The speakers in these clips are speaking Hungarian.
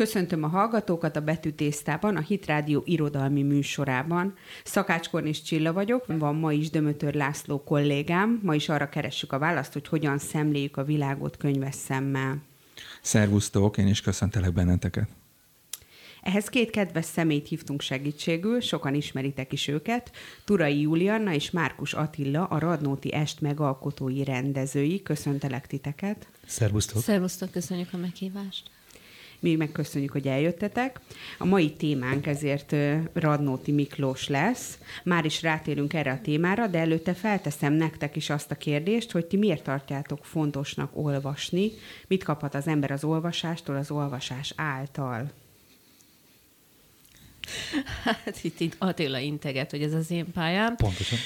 Köszöntöm a hallgatókat a Betűtésztában, a Hitrádió irodalmi műsorában. Szakács Kornis Csilla vagyok, van ma is Dömötör László kollégám. Ma is arra keressük a választ, hogy hogyan szemléljük a világot könyves szemmel. Szervusztok, én is köszöntelek benneteket. Ehhez két kedves szemét hívtunk segítségül, sokan ismeritek is őket. Turai Julianna és Márkus Attila, a Radnóti Est megalkotói rendezői. Köszöntelek titeket. Szervusztok. Szervusztok, köszönjük a meghívást. Mi megköszönjük, hogy eljöttetek. A mai témánk ezért Radnóti Miklós lesz. Már is rátérünk erre a témára, de előtte felteszem nektek is azt a kérdést, hogy ti miért tartjátok fontosnak olvasni, mit kaphat az ember az olvasástól, az olvasás által. Hát itt, itt Attila integet, hogy ez az én pályám. Pontosan.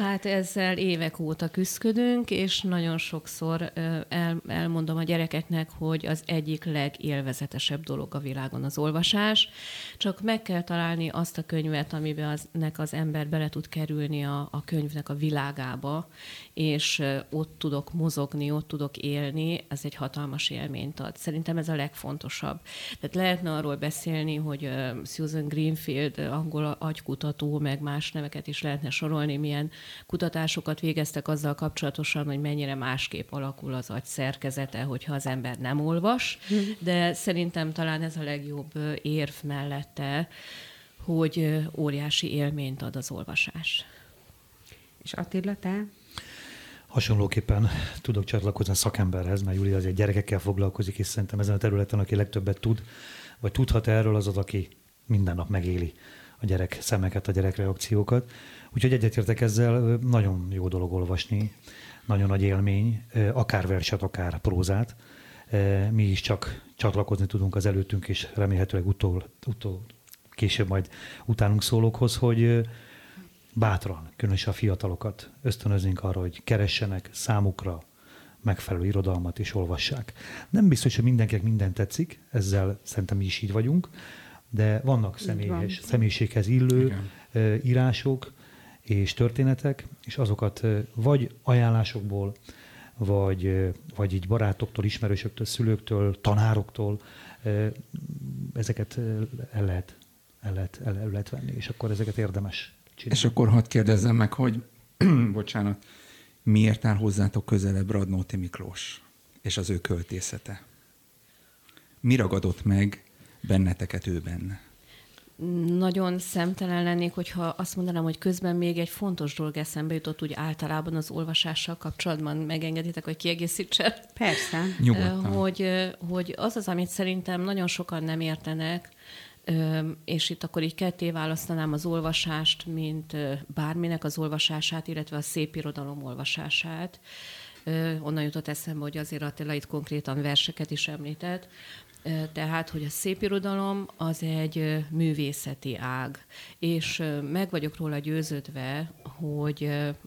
Hát ezzel évek óta küzdködünk, és nagyon sokszor el, elmondom a gyerekeknek, hogy az egyik legélvezetesebb dolog a világon az olvasás. Csak meg kell találni azt a könyvet, amiben az, nek az ember bele tud kerülni a, a könyvnek a világába, és ott tudok mozogni, ott tudok élni, ez egy hatalmas élményt ad. Szerintem ez a legfontosabb. Tehát lehetne arról beszélni, hogy Susan Greenfield, angol agykutató, meg más neveket is lehetne sorolni, milyen kutatásokat végeztek azzal kapcsolatosan, hogy mennyire másképp alakul az agy szerkezete, hogyha az ember nem olvas, de szerintem talán ez a legjobb érv mellette, hogy óriási élményt ad az olvasás. És Attila, te? Hasonlóképpen tudok csatlakozni a szakemberhez, mert Júlia azért gyerekekkel foglalkozik, és szerintem ezen a területen, aki legtöbbet tud, vagy tudhat erről, az az, aki minden nap megéli a gyerek szemeket, a gyerek reakciókat. Úgyhogy egyetértek ezzel, nagyon jó dolog olvasni, nagyon nagy élmény, akár verset, akár prózát. Mi is csak csatlakozni tudunk az előttünk, és remélhetőleg utól, utól később majd utánunk szólókhoz, hogy bátran, különösen a fiatalokat ösztönözünk arra, hogy keressenek számukra megfelelő irodalmat és olvassák. Nem biztos, hogy mindenkinek minden tetszik, ezzel szerintem mi is így vagyunk, de vannak személyes, van. személyiséghez illő Igen. írások és történetek, és azokat vagy ajánlásokból, vagy, vagy így barátoktól, ismerősöktől, szülőktől, tanároktól ezeket el lehet, el lehet, el, el lehet venni, és akkor ezeket érdemes csinálni. És akkor hadd kérdezzem meg, hogy bocsánat, miért áll hozzátok közelebb Radnóti Miklós és az ő költészete? Mi ragadott meg benneteket ő benne? Nagyon szemtelen lennék, hogyha azt mondanám, hogy közben még egy fontos dolog eszembe jutott úgy általában az olvasással kapcsolatban. Megengeditek, hogy kiegészítse? Persze. Nyugodtan. Hogy, hogy az az, amit szerintem nagyon sokan nem értenek, és itt akkor így ketté választanám az olvasást, mint bárminek az olvasását, illetve a szép irodalom olvasását. Onnan jutott eszembe, hogy azért Attila itt konkrétan verseket is említett, tehát, hogy a szépirodalom az egy művészeti ág, és meg vagyok róla győződve, hogy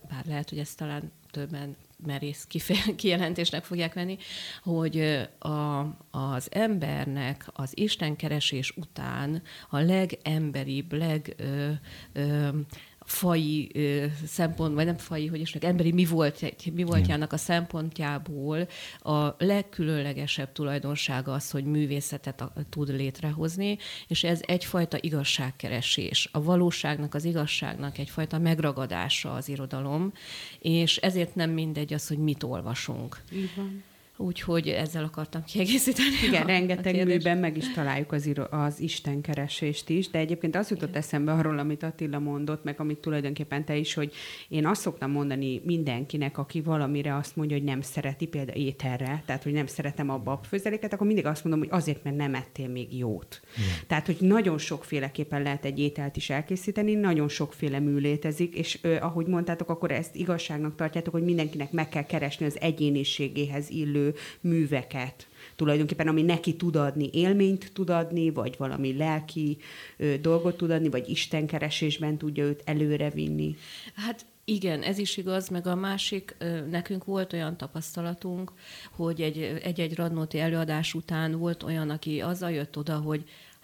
bár lehet, hogy ezt talán többen merész kijelentésnek fogják venni, hogy a, az embernek az istenkeresés után a legemberibb, leg ö, ö, fai ö, szempont, vagy nem fai, hogy is meg emberi mi, volt, mi voltjának a szempontjából a legkülönlegesebb tulajdonsága az, hogy művészetet a, tud létrehozni, és ez egyfajta igazságkeresés. A valóságnak, az igazságnak egyfajta megragadása az irodalom, és ezért nem mindegy az, hogy mit olvasunk. Így van. Úgyhogy ezzel akartam kiegészíteni. Igen, a, rengeteg a műben meg is találjuk az, az istenkeresést is, de egyébként az jutott Igen. eszembe arról, amit Attila mondott, meg amit tulajdonképpen te is, hogy én azt szoktam mondani mindenkinek, aki valamire azt mondja, hogy nem szereti, például ételre, tehát hogy nem szeretem a babfőzeléket, akkor mindig azt mondom, hogy azért, mert nem ettél még jót. Igen. Tehát, hogy nagyon sokféleképpen lehet egy ételt is elkészíteni, nagyon sokféle mű létezik, és ö, ahogy mondtátok, akkor ezt igazságnak tartjátok, hogy mindenkinek meg kell keresni az egyéniségéhez illő műveket tulajdonképpen, ami neki tud adni, élményt tud adni, vagy valami lelki ö, dolgot tud adni, vagy istenkeresésben tudja őt előre vinni. Hát igen, ez is igaz, meg a másik, nekünk volt olyan tapasztalatunk, hogy egy, egy-egy radnóti előadás után volt olyan, aki azzal jött oda, hogy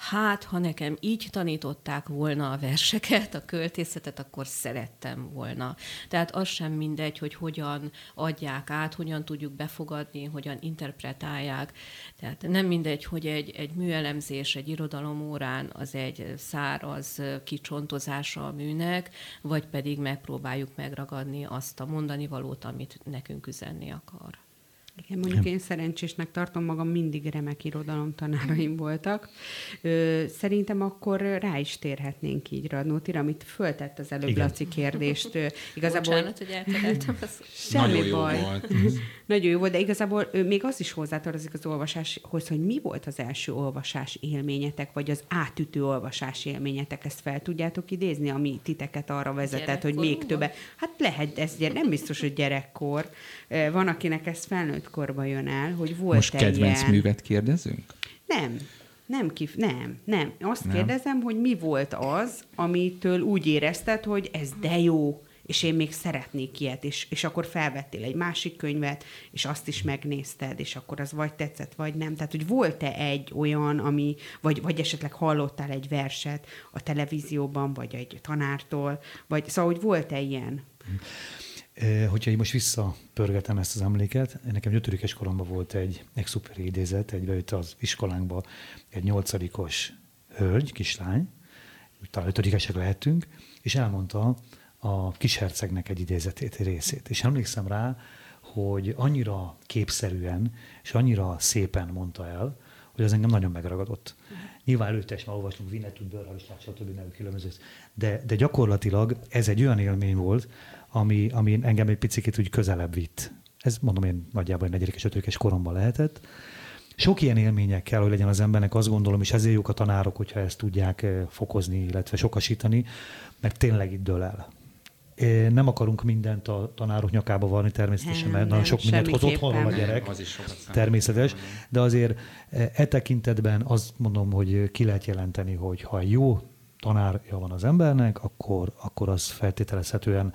hát ha nekem így tanították volna a verseket, a költészetet, akkor szerettem volna. Tehát az sem mindegy, hogy hogyan adják át, hogyan tudjuk befogadni, hogyan interpretálják. Tehát nem mindegy, hogy egy, egy műelemzés, egy irodalomórán az egy száraz kicsontozása a műnek, vagy pedig megpróbáljuk megragadni azt a mondani valót, amit nekünk üzenni akar. Igen, mondjuk én szerencsésnek tartom magam, mindig remek irodalomtanáraim voltak. Ö, szerintem akkor rá is térhetnénk így Radnótira, amit föltett az előbb Igen. Laci kérdést. Igazából... Bocsánat, hogy eltereltem. Semmi Nagyon baj. Jó volt. Nagyon jó volt, de igazából még az is hozzátartozik az olvasáshoz, hogy mi volt az első olvasás élményetek, vagy az átütő olvasás élményetek, ezt fel tudjátok idézni, ami titeket arra vezetett, hogy még többet. Hát lehet, ez nem biztos, hogy gyerekkor. Van, akinek ez felnőtt korba jön el, hogy volt Most kedvenc ilyen... művet kérdezünk? Nem, nem, kif- nem, nem. Azt nem. kérdezem, hogy mi volt az, amitől úgy érezted, hogy ez de jó, és én még szeretnék ilyet, és, és akkor felvettél egy másik könyvet, és azt is megnézted, és akkor az vagy tetszett, vagy nem. Tehát, hogy volt-e egy olyan, ami, vagy, vagy esetleg hallottál egy verset a televízióban, vagy egy tanártól, vagy szóval, hogy volt-e ilyen? Hogyha én most visszapörgetem ezt az emléket, nekem ötödikes koromban volt egy exuperi idézet, egy bejött az iskolánkba egy nyolcadikos hölgy, kislány, talán ötödikesek lehetünk, és elmondta a kishercegnek egy idézetét, egy részét. És emlékszem rá, hogy annyira képszerűen és annyira szépen mondta el, hogy az engem nagyon megragadott. Nyilván előtte is már olvastunk Vinetut, Börhalistát, stb. nevű különböző. De, de gyakorlatilag ez egy olyan élmény volt, ami, ami engem egy picit úgy közelebb vitt. Ez mondom én nagyjából egy negyedik és ötödikes koromban lehetett. Sok ilyen élmények kell, hogy legyen az embernek, azt gondolom, és ezért jók a tanárok, hogyha ezt tudják eh, fokozni, illetve sokasítani, mert tényleg itt dől el. Nem akarunk mindent a tanárok nyakába vanni természetesen, mert nagyon sok mindent hoz otthonról a gyerek, az is természetes, de azért eh, e tekintetben azt mondom, hogy ki lehet jelenteni, hogy ha jó tanárja van az embernek, akkor, akkor az feltételezhetően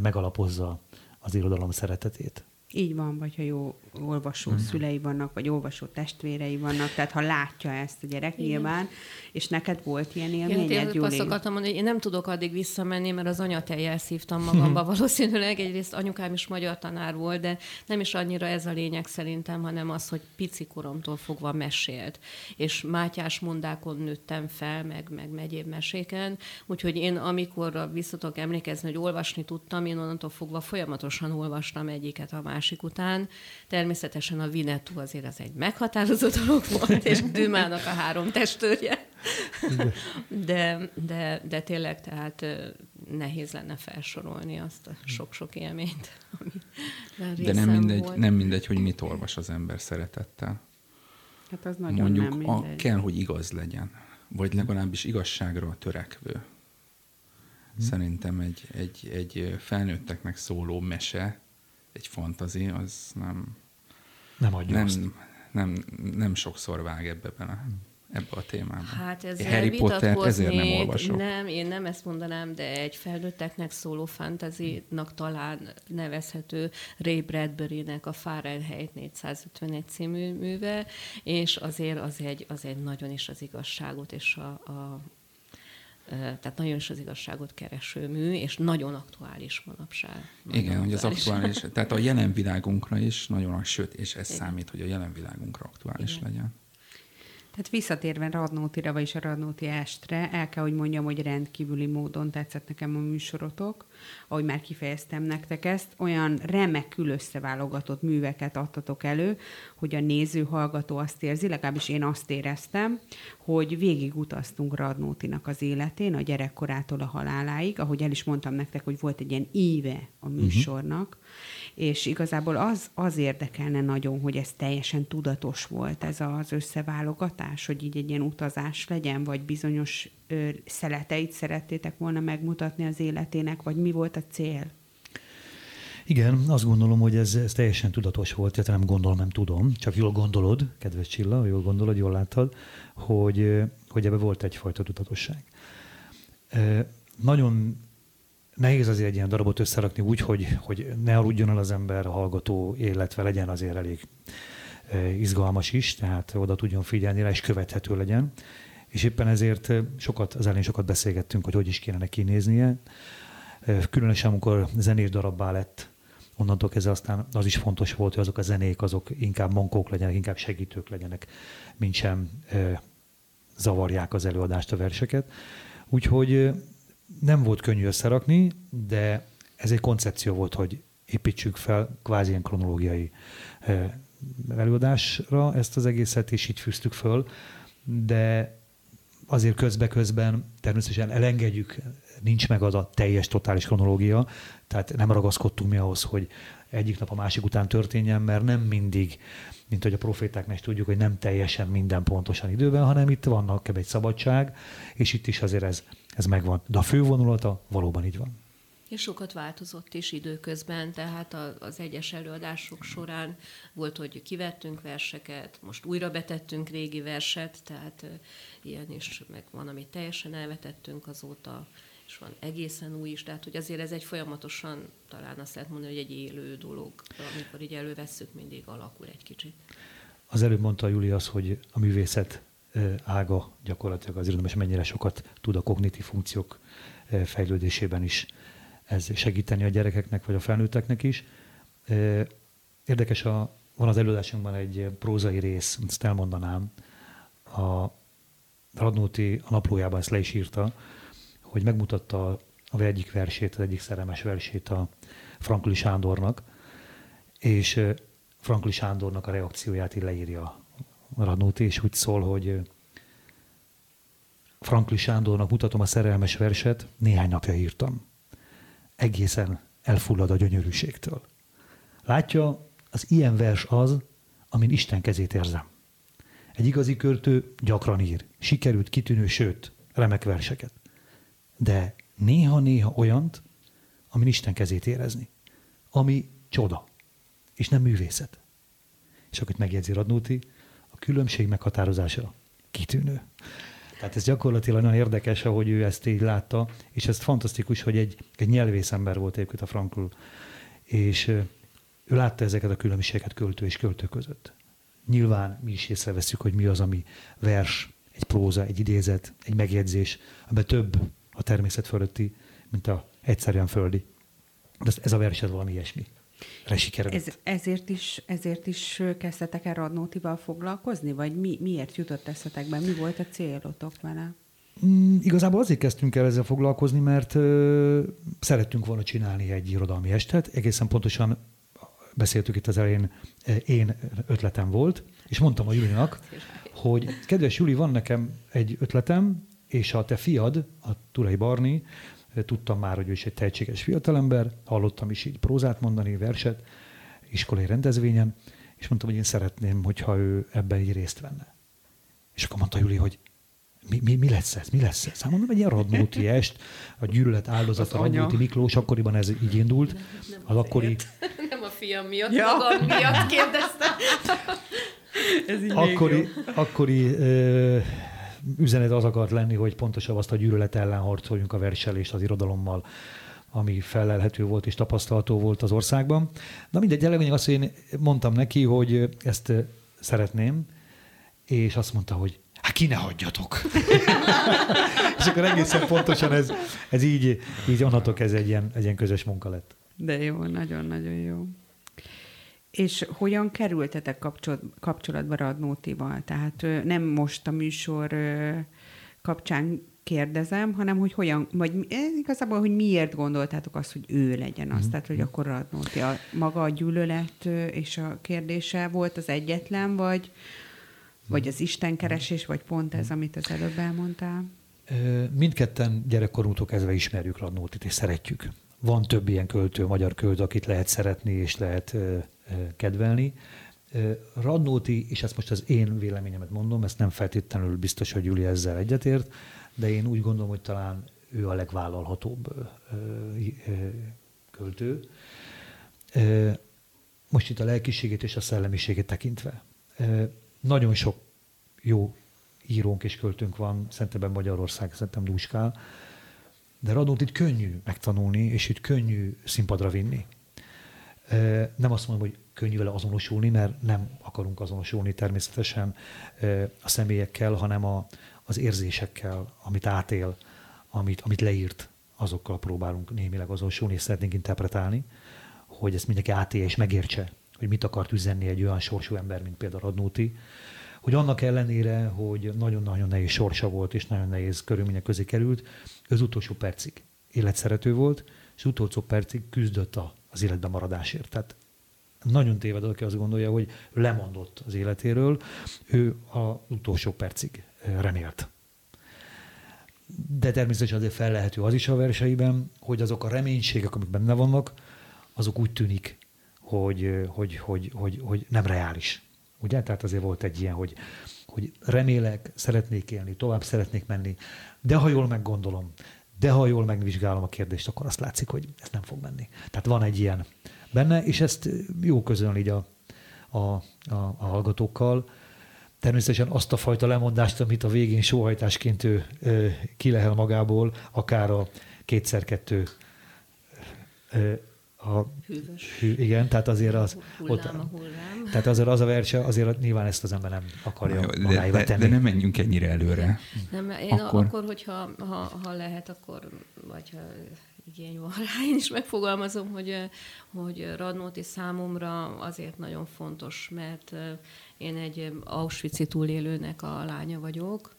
megalapozza az irodalom szeretetét. Így van, vagy ha jó olvasó hmm. szülei vannak, vagy olvasó testvérei vannak, tehát ha látja ezt a gyerek Igen. nyilván, és neked volt ilyen élményed, Júli? azt akartam mondani, hogy én nem tudok addig visszamenni, mert az anyatejjel szívtam magamba valószínűleg. Egyrészt anyukám is magyar tanár volt, de nem is annyira ez a lényeg szerintem, hanem az, hogy pici koromtól fogva mesélt. És Mátyás mondákon nőttem fel, meg, meg megyéb meséken, úgyhogy én amikor visszatok emlékezni, hogy olvasni tudtam, én onnantól fogva folyamatosan olvastam egyiket a másik után. Természetesen a Vinetú azért az egy meghatározó dolog volt, és Dümának a három testőrje. De, de, de tényleg tehát nehéz lenne felsorolni azt a sok-sok élményt, ami De nem mindegy, volt. nem mindegy, hogy mit olvas az ember szeretettel. Hát az nagyon Mondjuk nem a, kell, hogy igaz legyen, vagy legalábbis igazságra törekvő. Hmm. Szerintem egy, egy, egy felnőtteknek szóló mese, egy fantazi, az nem, nem, adja nem, azt. nem, nem sokszor vág ebbe bele. Ebbe a témába. Hát ez Harry Potter ezért nem olvasok. Nem, én nem ezt mondanám, de egy felnőtteknek szóló fantasynak talán nevezhető Ray Bradbury-nek a Fahrenheit 451 című műve, és azért az egy, az egy nagyon is az igazságot és a, a tehát nagyon is az igazságot kereső mű, és nagyon aktuális manapság. Nagyon Igen, hogy az aktuális, tehát a jelen világunkra is nagyon, sőt, és ez Igen. számít, hogy a jelen világunkra aktuális Igen. legyen. Tehát visszatérve Radnótira, vagyis a Radnóti Estre, el kell, hogy mondjam, hogy rendkívüli módon tetszett nekem a műsorotok, ahogy már kifejeztem nektek ezt, olyan remekül összeválogatott műveket adtatok elő, hogy a néző, hallgató azt érzi, legalábbis én azt éreztem, hogy végigutaztunk Radnótinak az életén, a gyerekkorától a haláláig, ahogy el is mondtam nektek, hogy volt egy ilyen íve a mhm. műsornak, uh-huh és igazából az, az érdekelne nagyon, hogy ez teljesen tudatos volt, ez az összeválogatás, hogy így egy ilyen utazás legyen, vagy bizonyos ö, szeleteit szerettétek volna megmutatni az életének, vagy mi volt a cél? Igen, azt gondolom, hogy ez, ez teljesen tudatos volt, tehát nem gondolom, nem tudom, csak jól gondolod, kedves Csilla, jól gondolod, jól láttad, hogy, hogy ebbe volt egyfajta tudatosság. Nagyon nehéz azért egy ilyen darabot összerakni úgy, hogy, hogy ne aludjon el az ember, hallgató, illetve legyen azért elég izgalmas is, tehát oda tudjon figyelni rá, és követhető legyen. És éppen ezért sokat, az elején sokat beszélgettünk, hogy hogy is kéne neki néznie. Különösen, amikor zenés darabbá lett, onnantól kezdve aztán az is fontos volt, hogy azok a zenék, azok inkább mankók legyenek, inkább segítők legyenek, mint sem zavarják az előadást, a verseket. Úgyhogy nem volt könnyű összerakni, de ez egy koncepció volt, hogy építsük fel kvázi ilyen kronológiai előadásra ezt az egészet, és így fűztük föl, de azért közbe-közben természetesen elengedjük, nincs meg az a teljes, totális kronológia, tehát nem ragaszkodtunk mi ahhoz, hogy egyik nap a másik után történjen, mert nem mindig, mint hogy a profétáknál is tudjuk, hogy nem teljesen minden pontosan időben, hanem itt vannak egy szabadság, és itt is azért ez, ez megvan. De a fővonulata valóban így van. És sokat változott is időközben, tehát az egyes előadások során volt, hogy kivettünk verseket, most újra betettünk régi verset, tehát ilyen is, meg van, amit teljesen elvetettünk azóta, és van egészen új is, tehát hogy azért ez egy folyamatosan, talán azt lehet mondani, hogy egy élő dolog, amikor így elővesszük, mindig alakul egy kicsit. Az előbb mondta Júli az, hogy a művészet ága gyakorlatilag az irodalom, és mennyire sokat tud a kognitív funkciók fejlődésében is ez segíteni a gyerekeknek vagy a felnőtteknek is. Érdekes, a, van az előadásunkban egy prózai rész, ezt elmondanám. A Radnóti a naplójában ezt le is írta, hogy megmutatta a egyik versét, az egyik szerelmes versét a Frankli Sándornak, és Frankli Sándornak a reakcióját így leírja Radnóti, és úgy szól, hogy Frankli Sándornak mutatom a szerelmes verset, néhány napja írtam egészen elfullad a gyönyörűségtől. Látja, az ilyen vers az, amin Isten kezét érzem. Egy igazi költő gyakran ír, sikerült, kitűnő, sőt, remek verseket. De néha-néha olyant, amin Isten kezét érezni. Ami csoda, és nem művészet. És akkor itt megjegyzi Radnóti, különbség meghatározása kitűnő. Tehát ez gyakorlatilag nagyon érdekes, ahogy ő ezt így látta, és ez fantasztikus, hogy egy, egy nyelvész ember volt egyébként a Frankl, és ő látta ezeket a különbségeket költő és költő között. Nyilván mi is észreveszünk, hogy mi az, ami vers, egy próza, egy idézet, egy megjegyzés, amiben több a természet fölötti, mint a egyszerűen földi. De ez a vers ez valami ilyesmi. Ez, ezért, is, ezért is kezdtetek el Radnótival foglalkozni, vagy mi, miért jutott eszetekbe? Mi volt a célotok vele? Mm, igazából azért kezdtünk el ezzel foglalkozni, mert ö, szerettünk volna csinálni egy irodalmi estet. Egészen pontosan beszéltük itt az elején, én ötletem volt, és mondtam a Julinak, hogy kedves Juli, van nekem egy ötletem, és a te fiad, a Turai Barni, Tudtam már, hogy ő is egy tehetséges fiatalember, hallottam is így prózát mondani, verset, iskolai rendezvényen, és mondtam, hogy én szeretném, hogyha ő ebben így részt venne. És akkor mondta Juli, hogy mi, mi, mi lesz ez? Mi lesz ez? Hát mondom, egy ilyen Radnóti est, a gyűlölet áldozata, Radnóti Miklós, akkoriban ez így indult. Nem, nem az akkori... Nem a fiam miatt, ja. magam miatt kérdeztem. ez így akkori, akkori ö, üzenet az akart lenni, hogy pontosabb azt a gyűlölet ellen harcoljunk a verselést az irodalommal, ami felelhető volt és tapasztalható volt az országban. Na mindegy, lényeg azt, hogy én mondtam neki, hogy ezt szeretném, és azt mondta, hogy hát ki ne hagyjatok. és akkor egészen pontosan ez, ez így, így onnantól ez egy ilyen, egy ilyen közös munka lett. De jó, nagyon-nagyon jó. És hogyan kerültetek kapcsolatba Radnótival? Tehát nem most a műsor kapcsán kérdezem, hanem hogy hogyan, vagy igazából, hogy miért gondoltátok azt, hogy ő legyen az, mm. tehát hogy akkor Radnóti a, maga a gyűlölet és a kérdése volt az egyetlen, vagy, vagy az istenkeresés, vagy pont ez, amit az előbb elmondtál? Mindketten gyerekkorunktól kezdve ismerjük Radnótit, és szeretjük. Van több ilyen költő, magyar költő, akit lehet szeretni, és lehet kedvelni. Radnóti, és ezt most az én véleményemet mondom, ezt nem feltétlenül biztos, hogy Júlia ezzel egyetért, de én úgy gondolom, hogy talán ő a legvállalhatóbb költő. Most itt a lelkiségét és a szellemiségét tekintve. Nagyon sok jó írónk és költőnk van, szerintem Magyarország, szerintem Dúskál, de Radnót itt könnyű megtanulni, és itt könnyű színpadra vinni. Nem azt mondom, hogy könnyű vele azonosulni, mert nem akarunk azonosulni természetesen a személyekkel, hanem a, az érzésekkel, amit átél, amit, amit leírt, azokkal próbálunk némileg azonosulni, és szeretnénk interpretálni, hogy ezt mindenki átélje és megértse, hogy mit akart üzenni egy olyan sorsú ember, mint például Radnóti, hogy annak ellenére, hogy nagyon-nagyon nehéz sorsa volt, és nagyon nehéz körülmények közé került, az utolsó percig életszerető volt, és utolsó percig küzdött az életben maradásért. Tehát nagyon téved, aki azt gondolja, hogy lemondott az életéről, ő az utolsó percig remélt. De természetesen azért fellehető az is a verseiben, hogy azok a reménységek, amik benne vannak, azok úgy tűnik, hogy, hogy, hogy, hogy, hogy nem reális. Ugye? Tehát azért volt egy ilyen, hogy, hogy remélek, szeretnék élni, tovább szeretnék menni, de ha jól meggondolom, de ha jól megvizsgálom a kérdést, akkor azt látszik, hogy ez nem fog menni. Tehát van egy ilyen benne, és ezt jó közön így a, a, a, a hallgatókkal. Természetesen azt a fajta lemondást, amit a végén sóhajtásként ő, ő kilehel magából, akár a kétszer-kettő a Hűvös. Hű, igen, tehát azért az... Hullám ott, a hullám. Tehát azért az a verse, azért nyilván ezt az ember nem akarja de, de, de, nem menjünk ennyire előre. Nem, én akkor, akkor hogyha ha, ha lehet, akkor, vagy ha igény van rá, én is megfogalmazom, hogy, hogy Radnóti számomra azért nagyon fontos, mert én egy Auschwitz-i túlélőnek a lánya vagyok,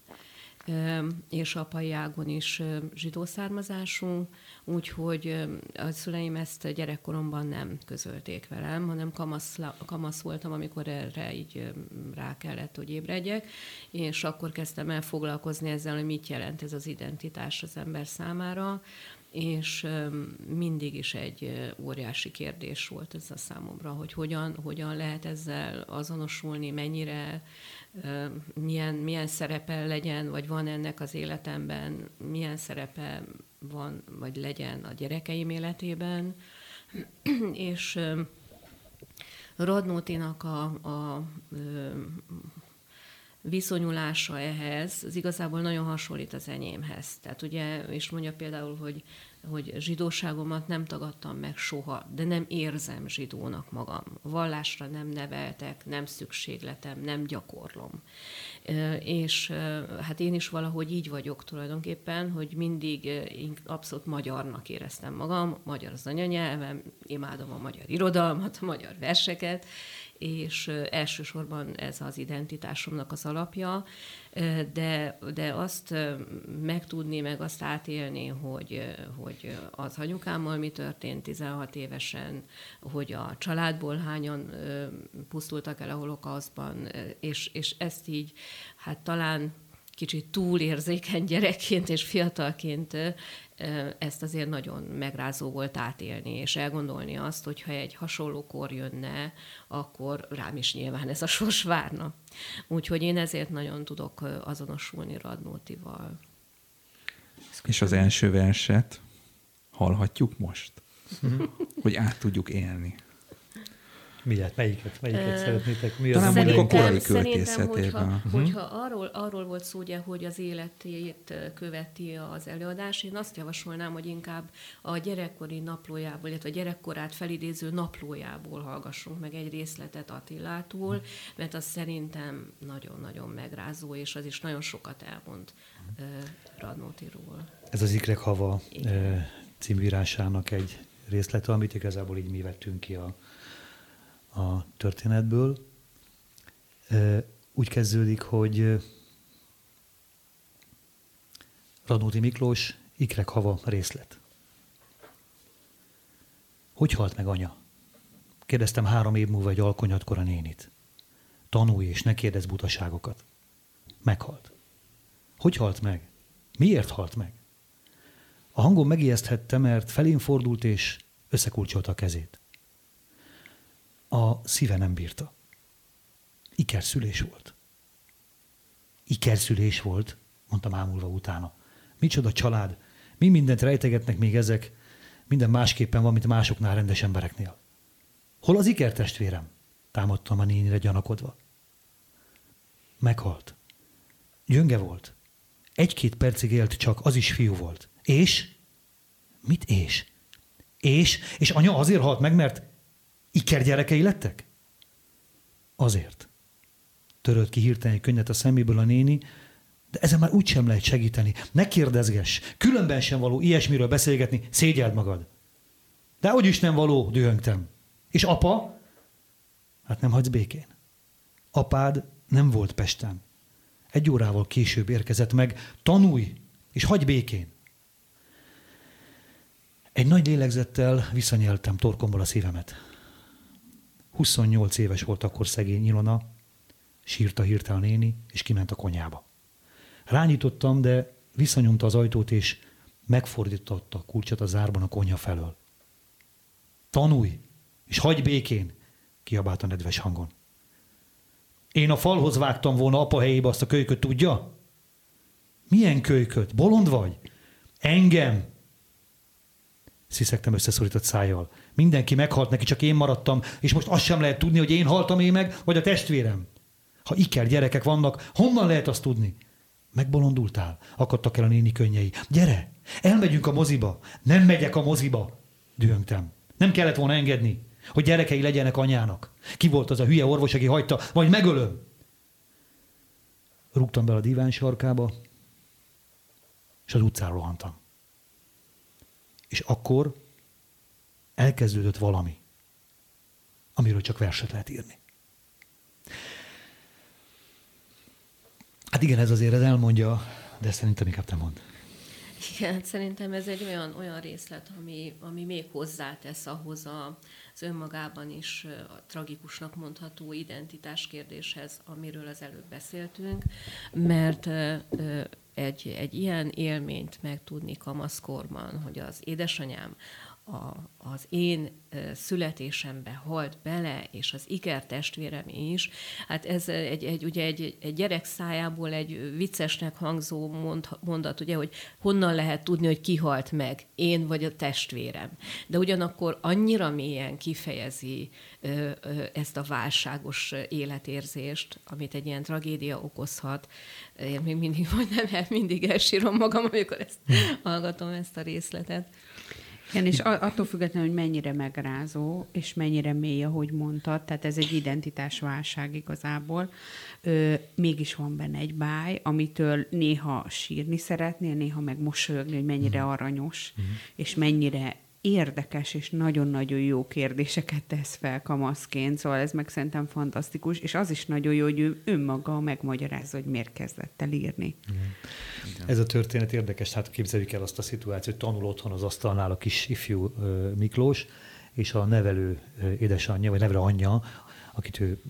és apai ágon is zsidó származású, úgyhogy a szüleim ezt gyerekkoromban nem közölték velem, hanem kamasz, kamasz voltam, amikor erre így rá kellett, hogy ébredjek, és akkor kezdtem el foglalkozni ezzel, hogy mit jelent ez az identitás az ember számára, és mindig is egy óriási kérdés volt ez a számomra, hogy hogyan, hogyan lehet ezzel azonosulni, mennyire milyen, milyen szerepe legyen, vagy van ennek az életemben, milyen szerepe van, vagy legyen a gyerekeim életében. és Rodnótinak a, a, a viszonyulása ehhez, az igazából nagyon hasonlít az enyémhez. Tehát ugye, és mondja például, hogy hogy zsidóságomat nem tagadtam meg soha, de nem érzem zsidónak magam. Vallásra nem neveltek, nem szükségletem, nem gyakorlom. És hát én is valahogy így vagyok tulajdonképpen, hogy mindig abszolút magyarnak éreztem magam, magyar az anyanyelvem, imádom a magyar irodalmat, a magyar verseket, és elsősorban ez az identitásomnak az alapja, de, de azt megtudni, meg azt átélni, hogy, hogy az anyukámmal mi történt 16 évesen, hogy a családból hányan pusztultak el a holokauszban, és, és ezt így, hát talán kicsit túlérzékeny gyerekként és fiatalként ezt azért nagyon megrázó volt átélni, és elgondolni azt, hogyha egy hasonló kor jönne, akkor rám is nyilván ez a sors várna. Úgyhogy én ezért nagyon tudok azonosulni Radnótival. És az első verset hallhatjuk most? hogy át tudjuk élni. Miért? Melyiket, melyiket uh, szeretnétek? Mi Talán az mondjuk a korai Szerintem, hogyha, uh-huh. hogyha arról, arról volt szó, ugye, hogy az életét követi az előadás, én azt javasolnám, hogy inkább a gyerekkori naplójából, illetve a gyerekkorát felidéző naplójából hallgassunk meg egy részletet Attilától, uh-huh. mert az szerintem nagyon-nagyon megrázó, és az is nagyon sokat elmond uh, Radnótiról. Ez az Ikrek Hava uh, címvírásának egy részlete, amit igazából így mi vettünk ki a a történetből. Úgy kezdődik, hogy Radnóti Miklós, Ikrek hava részlet. Hogy halt meg anya? Kérdeztem három év múlva egy alkonyatkor a nénit. Tanulj és ne kérdezz butaságokat. Meghalt. Hogy halt meg? Miért halt meg? A hangom megijeszthette, mert felén fordult és összekulcsolta a kezét a szíve nem bírta. Ikerszülés volt. Ikerszülés volt, mondtam ámulva utána. Micsoda család, mi mindent rejtegetnek még ezek, minden másképpen van, mint másoknál rendes embereknél. Hol az ikertestvérem? Támadtam a nénire gyanakodva. Meghalt. Gyönge volt. Egy-két percig élt csak, az is fiú volt. És? Mit és? És? És anya azért halt meg, mert gyerekei lettek? Azért. Törölt ki hirtelen egy könnyet a szeméből a néni, De ezen már úgy sem lehet segíteni. Ne kérdezgess. Különben sem való ilyesmiről beszélgetni, szégyeld magad. De hogy is nem való, dühöngtem. És apa? Hát nem hagysz békén. Apád nem volt Pesten. Egy órával később érkezett meg. Tanulj, és hagy békén. Egy nagy lélegzettel visszanyeltem torkomból a szívemet. 28 éves volt akkor szegény Ilona, sírta hirtelen néni, és kiment a konyába. Rányítottam, de visszanyomta az ajtót, és megfordította a kulcsot a zárban a konyha felől. Tanulj, és hagyj békén, kiabált a nedves hangon. Én a falhoz vágtam volna apa helyébe azt a kölyköt, tudja? Milyen kölyköt? Bolond vagy? Engem? Sziszegtem összeszorított szájjal. Mindenki meghalt neki, csak én maradtam, és most azt sem lehet tudni, hogy én haltam én meg, vagy a testvérem. Ha iker gyerekek vannak, honnan lehet azt tudni? Megbolondultál? Akadtak el a néni könnyei. Gyere, elmegyünk a moziba. Nem megyek a moziba. Dühöngtem. Nem kellett volna engedni, hogy gyerekei legyenek anyának. Ki volt az a hülye orvos, aki hagyta, vagy megölöm. Rúgtam be a diván sarkába, és az utcára rohantam. És akkor elkezdődött valami, amiről csak verset lehet írni. Hát igen, ez azért ez elmondja, de szerintem inkább te mond. Igen, szerintem ez egy olyan, olyan részlet, ami, ami még hozzátesz ahhoz a, az önmagában is a tragikusnak mondható identitás kérdéshez, amiről az előbb beszéltünk, mert egy, egy ilyen élményt megtudni kamaszkorban, hogy az édesanyám a, az én születésembe halt bele, és az Iker testvérem is, hát ez egy, egy, ugye egy, egy gyerek szájából egy viccesnek hangzó mond, mondat, ugye, hogy honnan lehet tudni, hogy ki halt meg, én vagy a testvérem. De ugyanakkor annyira mélyen kifejezi ö, ö, ezt a válságos életérzést, amit egy ilyen tragédia okozhat. Én még mindig, vagy nem, mindig elsírom magam, amikor ezt hallgatom, ezt a részletet. Igen, és attól függetlenül, hogy mennyire megrázó, és mennyire mély, ahogy mondtad, tehát ez egy identitásválság igazából, ö, mégis van benne egy báj, amitől néha sírni szeretnél, néha meg mosolyogni, hogy mennyire mhm. aranyos, mm. és mennyire érdekes és nagyon-nagyon jó kérdéseket tesz fel kamaszként, szóval ez meg szerintem fantasztikus, és az is nagyon jó, hogy ő önmaga megmagyarázza, hogy miért kezdett el írni. Igen. Ez a történet érdekes, hát képzeljük el azt a szituációt, hogy tanul otthon az asztalnál a kis ifjú Miklós, és a nevelő édesanyja, vagy nevelő anyja, akit ő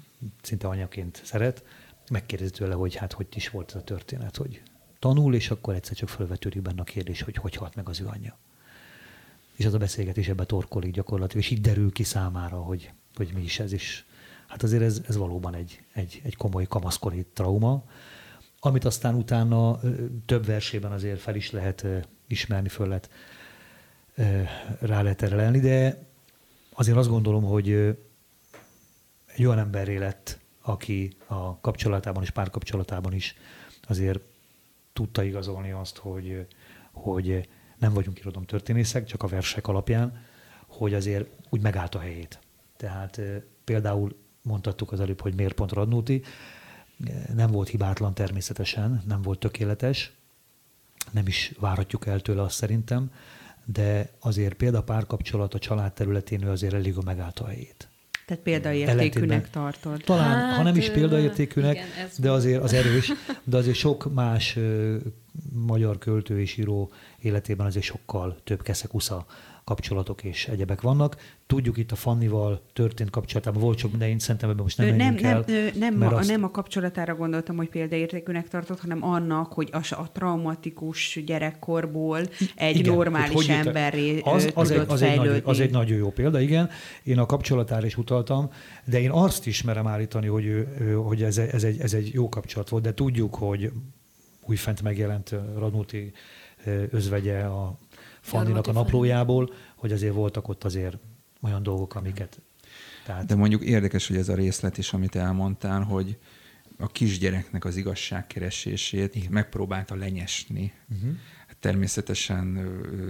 szinte anyaként szeret, megkérdezi tőle, hogy hát hogy is volt ez a történet, hogy tanul, és akkor egyszer csak felvetődik benne a kérdés, hogy hogy halt meg az ő anyja és az a beszélgetés ebbe torkolik gyakorlatilag, és így derül ki számára, hogy, hogy mi is ez is. Hát azért ez, ez valóban egy, egy, egy komoly kamaszkori trauma, amit aztán utána több versében azért fel is lehet ismerni, föl lehet, rá lehet erre de azért azt gondolom, hogy egy olyan emberré lett, aki a kapcsolatában és párkapcsolatában is azért tudta igazolni azt, hogy, hogy nem vagyunk irodalomtörténészek, csak a versek alapján, hogy azért úgy megállt a helyét. Tehát például mondtattuk az előbb, hogy miért pont Radnóti, nem volt hibátlan természetesen, nem volt tökéletes, nem is várhatjuk el tőle azt szerintem, de azért például a párkapcsolat a család területén ő azért elég megállt a helyét. Tehát példaértékűnek tartod. Talán, hát, ha nem is példaértékűnek, igen, de azért az erős, de azért sok más ö, magyar költő és író életében azért sokkal több keszekusza kapcsolatok és egyebek vannak. Tudjuk itt a Fannival történt kapcsolatában, volt sok minden, én szerintem ebben most nem nem, el. Nem, nem, a, azt... nem a kapcsolatára gondoltam, hogy példaértékűnek tartott, hanem annak, hogy a, a traumatikus gyerekkorból egy igen, normális hogy emberré az, az, egy, az, egy nagy, az egy nagyon jó példa, igen. Én a kapcsolatára is utaltam, de én azt ismerem állítani, hogy, ő, hogy ez, ez, egy, ez egy jó kapcsolat volt, de tudjuk, hogy újfent megjelent Radnóti özvegye a Fanninak a naplójából, hogy azért voltak ott azért olyan dolgok, amiket... Tehát... De mondjuk érdekes, hogy ez a részlet is, amit elmondtál, hogy a kisgyereknek az igazságkeresését Igen. megpróbálta lenyesni. Uh-huh. Hát természetesen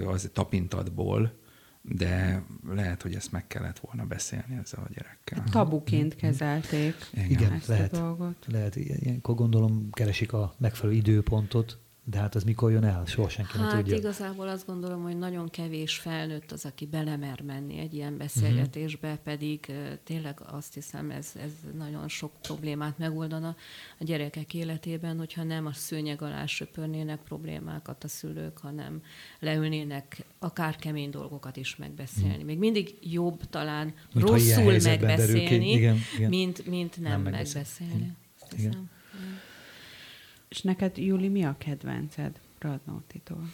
az tapintatból, de lehet, hogy ezt meg kellett volna beszélni ezzel a gyerekkel. Tabuként kezelték Igen, Igen ezt lehet, a dolgot. lehet. Ilyenkor gondolom keresik a megfelelő időpontot, de hát az mikor jön el? Soha senki hát nem tudja. igazából azt gondolom, hogy nagyon kevés felnőtt az, aki belemer menni egy ilyen beszélgetésbe, uh-huh. pedig tényleg azt hiszem, ez, ez nagyon sok problémát megoldana a gyerekek életében, hogyha nem a szőnyeg alá söpörnének problémákat a szülők, hanem leülnének akár kemény dolgokat is megbeszélni. Uh-huh. Még mindig jobb talán Mint rosszul ki. megbeszélni, Igen, igen. mint, mint nem, Nem megbeszélni. megbeszélni. Azt Igen. És neked, Júli, mi a kedvenced Radnótitól?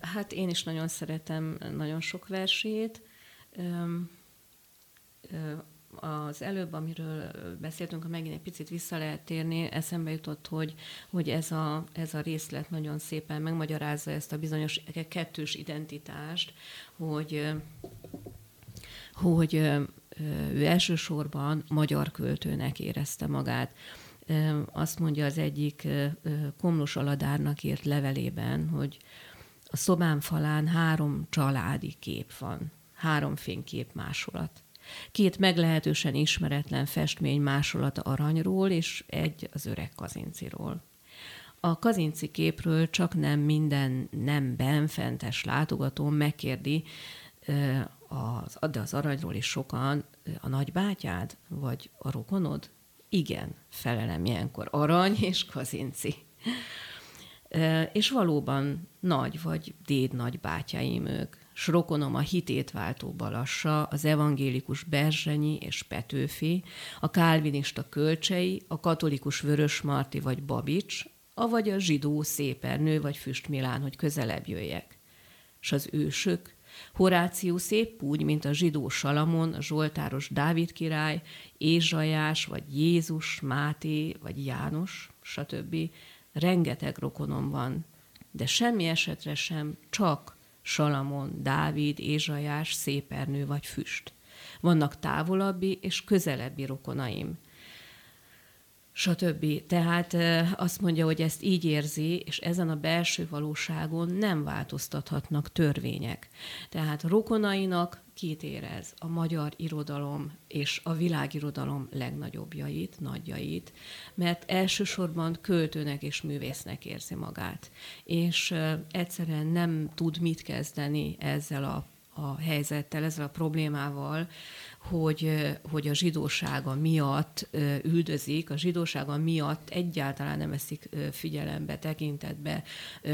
Hát én is nagyon szeretem nagyon sok versét. Az előbb, amiről beszéltünk, ha megint egy picit vissza lehet térni, eszembe jutott, hogy, hogy ez, a, ez a részlet nagyon szépen megmagyarázza ezt a bizonyos kettős identitást, hogy, hogy ő elsősorban magyar költőnek érezte magát. Azt mondja az egyik Komlós Aladárnak írt levelében, hogy a szobám falán három családi kép van, három fénykép másolat. Két meglehetősen ismeretlen festmény másolata aranyról, és egy az öreg kazinciról. A kazinci képről csak nem minden nem benfentes látogató megkérdi, az, de az aranyról is sokan, a nagybátyád, vagy a rokonod? Igen, felelem ilyenkor arany és kazinci. És valóban nagy vagy déd nagy bátyáim ők. S rokonom a hitét váltó Balassa, az evangélikus Berzsenyi és Petőfi, a kálvinista Kölcsei, a katolikus Vörösmarty vagy Babics, avagy a zsidó Szépernő vagy Füst Milán, hogy közelebb jöjjek. S az ősök, Horácius épp úgy, mint a zsidó Salamon, a zsoltáros Dávid király, Ézsajás, vagy Jézus, Máté, vagy János, stb. Rengeteg rokonom van, de semmi esetre sem csak Salamon, Dávid, Ézsajás, Szépernő vagy Füst. Vannak távolabbi és közelebbi rokonaim stb. Tehát azt mondja, hogy ezt így érzi, és ezen a belső valóságon nem változtathatnak törvények. Tehát rokonainak kit érez? A magyar irodalom és a világirodalom legnagyobbjait, nagyjait, mert elsősorban költőnek és művésznek érzi magát. És egyszerűen nem tud mit kezdeni ezzel a a helyzettel, ezzel a problémával, hogy, hogy a zsidósága miatt üldözik, a zsidósága miatt egyáltalán nem veszik ö, figyelembe, tekintetbe,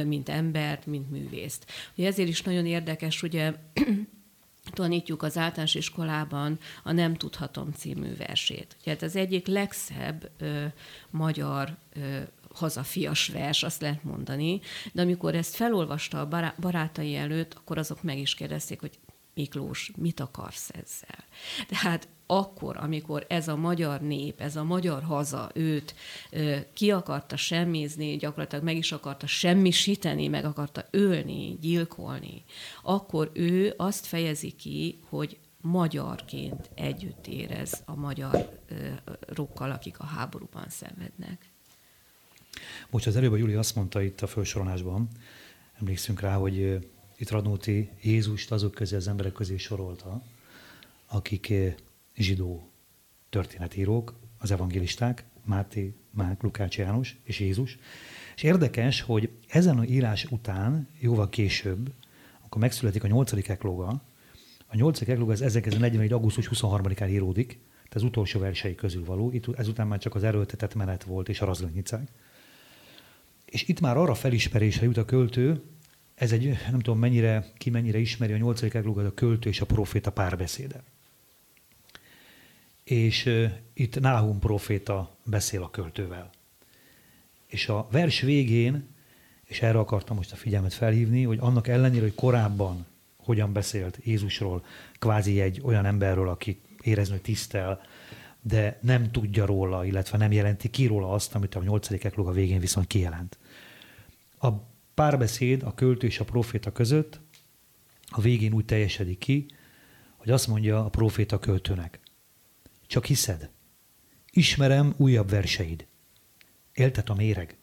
mint embert, mint művészt. Ugye ezért is nagyon érdekes, ugye tanítjuk az általános iskolában a Nem tudhatom című versét. Ugye hát az egyik legszebb ö, magyar ö, hazafias vers, azt lehet mondani, de amikor ezt felolvasta a bará- barátai előtt, akkor azok meg is kérdezték, hogy Miklós, mit akarsz ezzel? Tehát akkor, amikor ez a magyar nép, ez a magyar haza őt ö, ki akarta semmizni, gyakorlatilag meg is akarta semmisíteni, meg akarta ölni, gyilkolni, akkor ő azt fejezi ki, hogy magyarként együtt érez a magyar ö, rokkal, akik a háborúban szenvednek. Most az előbb a Júli azt mondta itt a felsorolásban, emlékszünk rá, hogy itt Radnóti Jézust azok közé, az emberek közé sorolta, akik ö, zsidó történetírók, az evangélisták, Máté, Mák, Lukács János és Jézus. És érdekes, hogy ezen a írás után, jóval később, akkor megszületik a nyolcadik ekloga, a nyolcadik ekloga az 1941. augusztus 23-án íródik, tehát az utolsó versei közül való, itt ezután már csak az erőltetett menet volt és a razgonyicák. És itt már arra felismerésre jut a költő, ez egy, nem tudom mennyire, ki mennyire ismeri a nyolcadik ekloga, a költő és a proféta párbeszéde. És uh, itt Náhum proféta beszél a költővel. És a vers végén, és erre akartam most a figyelmet felhívni, hogy annak ellenére, hogy korábban hogyan beszélt Jézusról, kvázi egy olyan emberről, aki érezni, tisztel, de nem tudja róla, illetve nem jelenti ki róla azt, amit a nyolcadik ekloga végén viszont kijelent. A párbeszéd a költő és a proféta között a végén úgy teljesedik ki, hogy azt mondja a proféta költőnek. Csak hiszed. Ismerem újabb verseid. Éltet a méreg.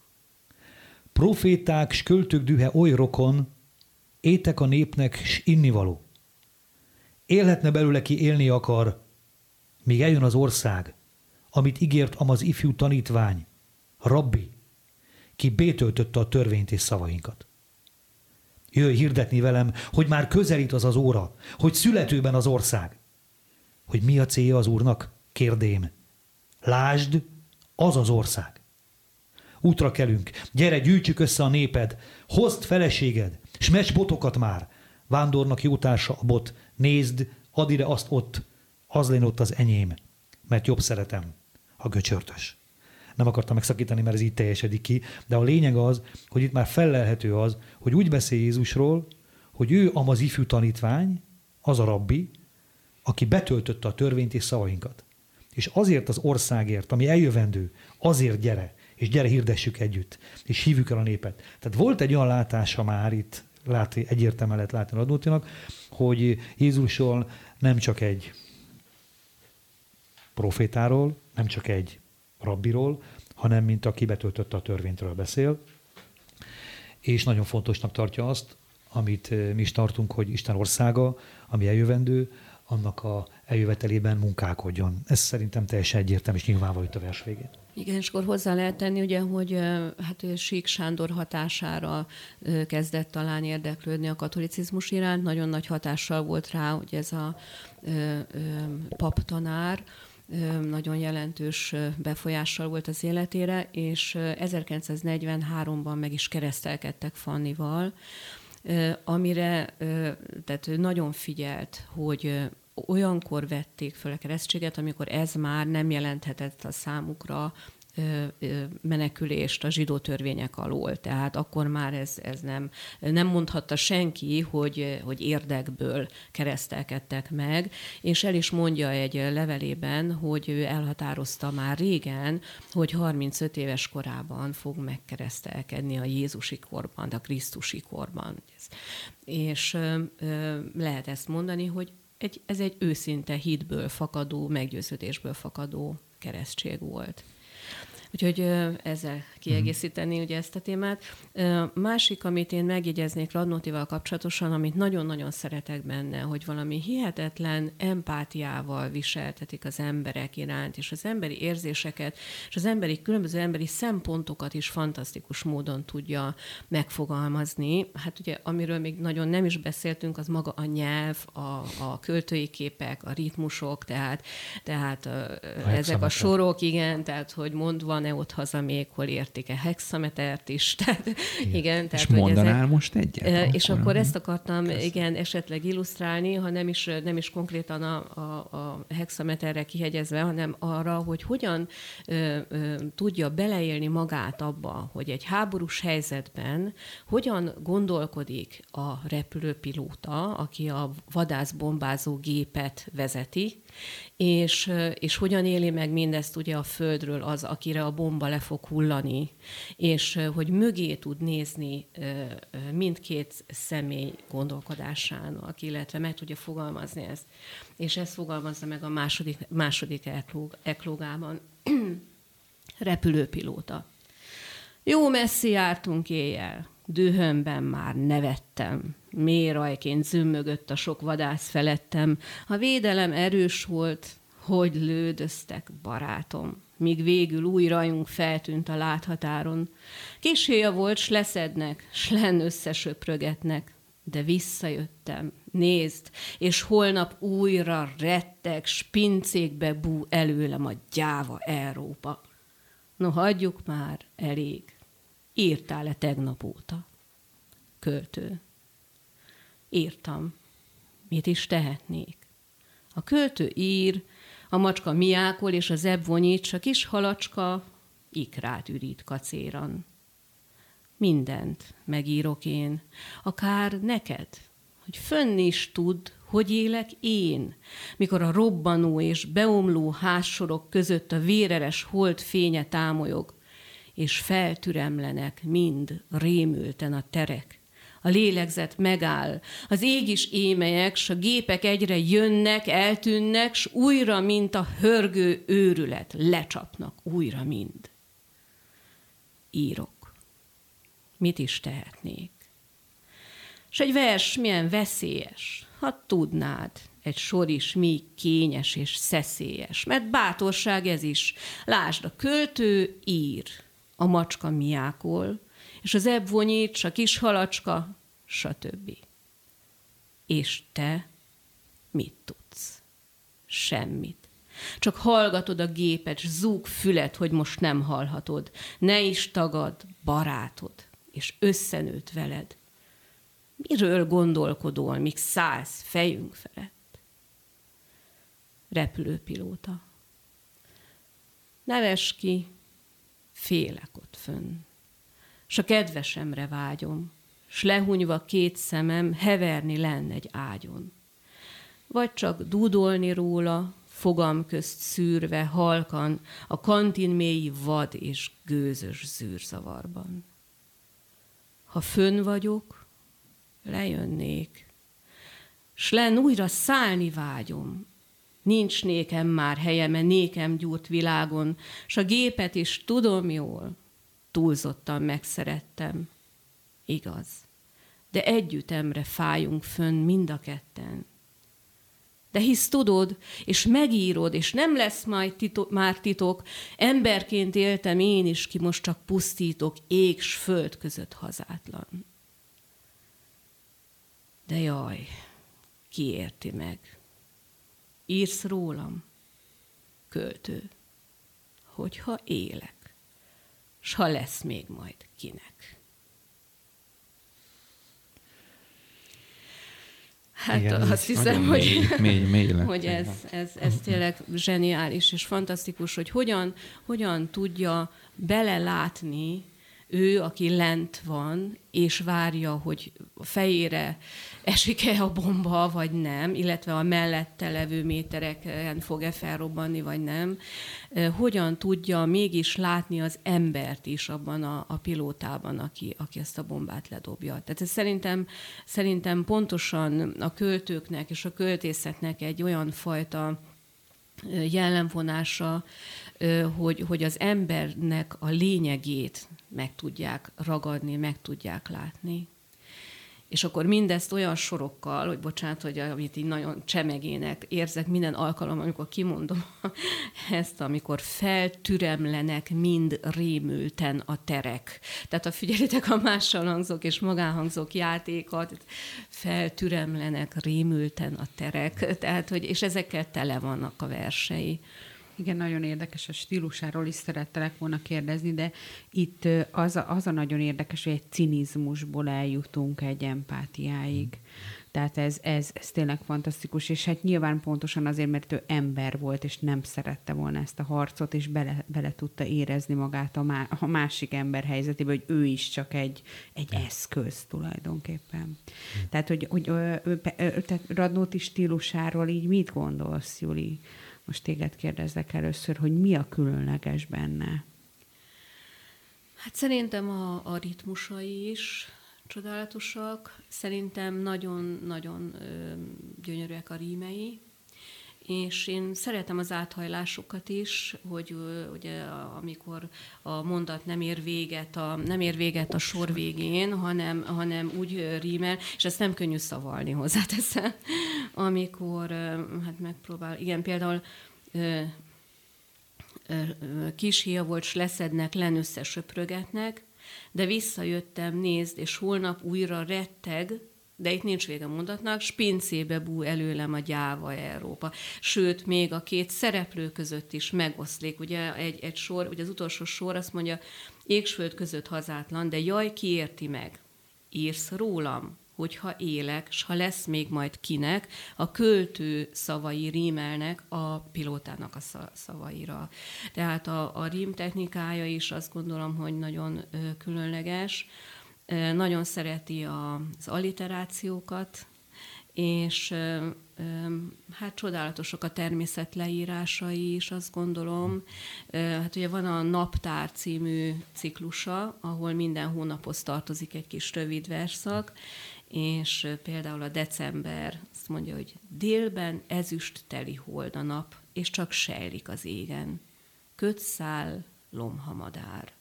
Proféták s költők dühe oly rokon, étek a népnek s innivaló. Élhetne belőle, ki élni akar, míg eljön az ország, amit ígért amaz ifjú tanítvány, rabbi, ki bétöltötte a törvényt és szavainkat. Jöjj hirdetni velem, hogy már közelít az az óra, hogy születőben az ország. Hogy mi a célja az úrnak? Kérdém. Lásd, az az ország. Útra kelünk, gyere, gyűjtsük össze a néped, hozd feleséged, s mes botokat már. Vándornak jótársa a bot, nézd, add ide azt ott, az lén ott az enyém, mert jobb szeretem, a göcsörtös. Nem akartam megszakítani, mert ez így teljesedik ki, de a lényeg az, hogy itt már fellelhető az, hogy úgy beszél Jézusról, hogy ő amaz ifjú tanítvány, az a rabbi, aki betöltötte a törvényt és szavainkat. És azért az országért, ami eljövendő, azért gyere, és gyere hirdessük együtt, és hívjuk el a népet. Tehát volt egy olyan látása már itt, látni, egyértelműen lehet látni Radnótinak, hogy Jézusról nem csak egy profétáról, nem csak egy rabbiról, hanem mint aki betöltötte a törvényről beszél, és nagyon fontosnak tartja azt, amit eh, mi is tartunk, hogy Isten országa, ami eljövendő, annak a eljövetelében munkálkodjon. Ez szerintem teljesen egyértelmű és nyilvánvaló itt a vers végén. Igen, és akkor hozzá lehet tenni, ugye, hogy hát Sík Sándor hatására kezdett talán érdeklődni a katolicizmus iránt. Nagyon nagy hatással volt rá, hogy ez a paptanár, nagyon jelentős befolyással volt az életére, és 1943-ban meg is keresztelkedtek Fannival, amire tehát nagyon figyelt, hogy olyankor vették föl a keresztséget, amikor ez már nem jelenthetett a számukra menekülést a zsidó törvények alól. Tehát akkor már ez, ez nem, nem mondhatta senki, hogy, hogy érdekből keresztelkedtek meg, és el is mondja egy levelében, hogy ő elhatározta már régen, hogy 35 éves korában fog megkeresztelkedni a Jézusi korban, a Krisztusi korban. És lehet ezt mondani, hogy egy, ez egy őszinte hitből fakadó, meggyőződésből fakadó keresztség volt. Úgyhogy ezzel kiegészíteni ugye ezt a témát. Másik, amit én megjegyeznék Radnótival kapcsolatosan, amit nagyon-nagyon szeretek benne, hogy valami hihetetlen empátiával viseltetik az emberek iránt, és az emberi érzéseket, és az emberi különböző emberi szempontokat is fantasztikus módon tudja megfogalmazni. Hát ugye, amiről még nagyon nem is beszéltünk, az maga a nyelv, a, a költői képek, a ritmusok, tehát, tehát a ezek a sorok, igen, tehát hogy mond van-e ott haza még, hol értik-e hexametert is. Tehát, igen. igen tehát, és mondanál ezek, most egyet? És akkor, akkor ezt akartam, Kösz. igen, esetleg illusztrálni, ha nem is, nem is konkrétan a, a, a hexameterre kihegyezve, hanem arra, hogy hogyan ö, ö, tudja beleélni magát abba, hogy egy háborús helyzetben hogyan gondolkodik a repülőpilóta, aki a vadászbombázó gépet vezeti, és, és hogyan éli meg mindezt ugye a földről az, akire a bomba le fog hullani, és hogy mögé tud nézni mindkét személy gondolkodásának, illetve meg tudja fogalmazni ezt. És ezt fogalmazza meg a második, második eklóg, eklógában. Repülőpilóta. Jó messzi jártunk éjjel, dühömben már nevettem. Mérajként zümmögött a sok vadász felettem. A védelem erős volt, hogy lődöztek, barátom. Míg végül új rajunk feltűnt a láthatáron. Kishéja volt, s leszednek, s len összesöprögetnek. De visszajöttem, nézd, és holnap újra rettek, spincékbe bú előlem a gyáva Európa. No, hagyjuk már, elég. Írtál-e tegnap óta? Költő. Írtam. Mit is tehetnék? A költő ír, a macska miákol, és az ebb vonyít, a kis halacska ikrát ürít kacéran. Mindent megírok én, akár neked, hogy fönn is tud, hogy élek én, mikor a robbanó és beomló házsorok között a véreres hold fénye támolyog, és feltüremlenek mind rémülten a terek. A lélegzet megáll, az ég is émelyek, s a gépek egyre jönnek, eltűnnek, s újra, mint a hörgő őrület, lecsapnak újra mind. Írok. Mit is tehetnék? És egy vers milyen veszélyes, ha tudnád, egy sor is mi kényes és szeszélyes, mert bátorság ez is. Lásd, a költő ír, a macska miákol, és az ebb vonyít, a kis halacska, stb. És te mit tudsz? Semmit. Csak hallgatod a gépet, zúg fület, hogy most nem hallhatod. Ne is tagad barátod, és összenőtt veled. Miről gondolkodol, míg szállsz fejünk felett? Repülőpilóta. Neves ki, félek ott fönn. S a kedvesemre vágyom, s lehunyva két szemem heverni lenne egy ágyon. Vagy csak dúdolni róla, fogam közt szűrve, halkan, a kantin mély vad és gőzös zűrzavarban. Ha fönn vagyok, lejönnék, s len újra szállni vágyom. Nincs nékem már helyeme nékem gyúrt világon, s a gépet is tudom jól, túlzottan megszerettem. Igaz. De együttemre fájunk fönn mind a ketten. De hisz tudod, és megírod, és nem lesz majd titok, már titok, emberként éltem én is, ki most csak pusztítok, ég s föld között hazátlan. De jaj, ki érti meg? Írsz rólam, költő, hogyha élek, s ha lesz még majd kinek. Hát Igen, azt hiszem, hogy, mély, mély, mély hogy ez, ez, ez tényleg zseniális és fantasztikus, hogy hogyan, hogyan tudja belelátni ő, aki lent van, és várja, hogy fejére esik-e a bomba, vagy nem, illetve a mellette levő métereken fog-e felrobbanni, vagy nem, hogyan tudja mégis látni az embert is abban a, a pilótában, aki, aki ezt a bombát ledobja. Tehát ez szerintem, szerintem pontosan a költőknek és a költészetnek egy olyan fajta jellemvonása, hogy, hogy az embernek a lényegét meg tudják ragadni, meg tudják látni. És akkor mindezt olyan sorokkal, hogy bocsánat, hogy amit így nagyon csemegének érzek minden alkalom, amikor kimondom ezt, amikor feltüremlenek mind rémülten a terek. Tehát ha figyelitek a mással hangzók és magánhangzók játékat, feltüremlenek rémülten a terek. Tehát, hogy, és ezekkel tele vannak a versei. Igen, nagyon érdekes a stílusáról is szerettelek volna kérdezni, de itt az a, az a nagyon érdekes, hogy egy cinizmusból eljutunk egy empátiáig. Tehát ez, ez, ez tényleg fantasztikus, és hát nyilván pontosan azért, mert ő ember volt, és nem szerette volna ezt a harcot, és bele, bele tudta érezni magát a, má, a másik ember helyzetébe, hogy ő is csak egy, egy eszköz tulajdonképpen. Mm. Tehát, hogy, hogy ő, ő, ő, tehát Radnóti stílusáról így mit gondolsz, Juli? Most téged kérdezlek először, hogy mi a különleges benne? Hát szerintem a, a ritmusai is csodálatosak. Szerintem nagyon-nagyon gyönyörűek a rímei, és én szeretem az áthajlásokat is, hogy ugye amikor a mondat nem ér véget a, nem ér véget a sor végén, hanem, hanem úgy rímel, és ezt nem könnyű szavalni hozzáteszem, amikor hát megpróbál, igen, például kis hia volt, s leszednek, len összesöprögetnek, de visszajöttem, nézd, és holnap újra retteg, de itt nincs vége mondatnak, spincébe bú előlem a gyáva Európa. Sőt, még a két szereplő között is megoszlik. Ugye egy, egy sor, ugye az utolsó sor azt mondja, égsföld között hazátlan, de jaj, ki érti meg? Írsz rólam? hogyha élek, s ha lesz még majd kinek, a költő szavai rímelnek a pilótának a szavaira. Tehát a, a rím technikája is azt gondolom, hogy nagyon különleges. Nagyon szereti az alliterációkat, és hát csodálatosak a természet leírásai is, azt gondolom. Hát ugye van a Naptár című ciklusa, ahol minden hónaphoz tartozik egy kis rövid verszak, és például a december azt mondja, hogy délben ezüst teli hold a nap, és csak sejlik az égen. Kötszál, lomhamadár.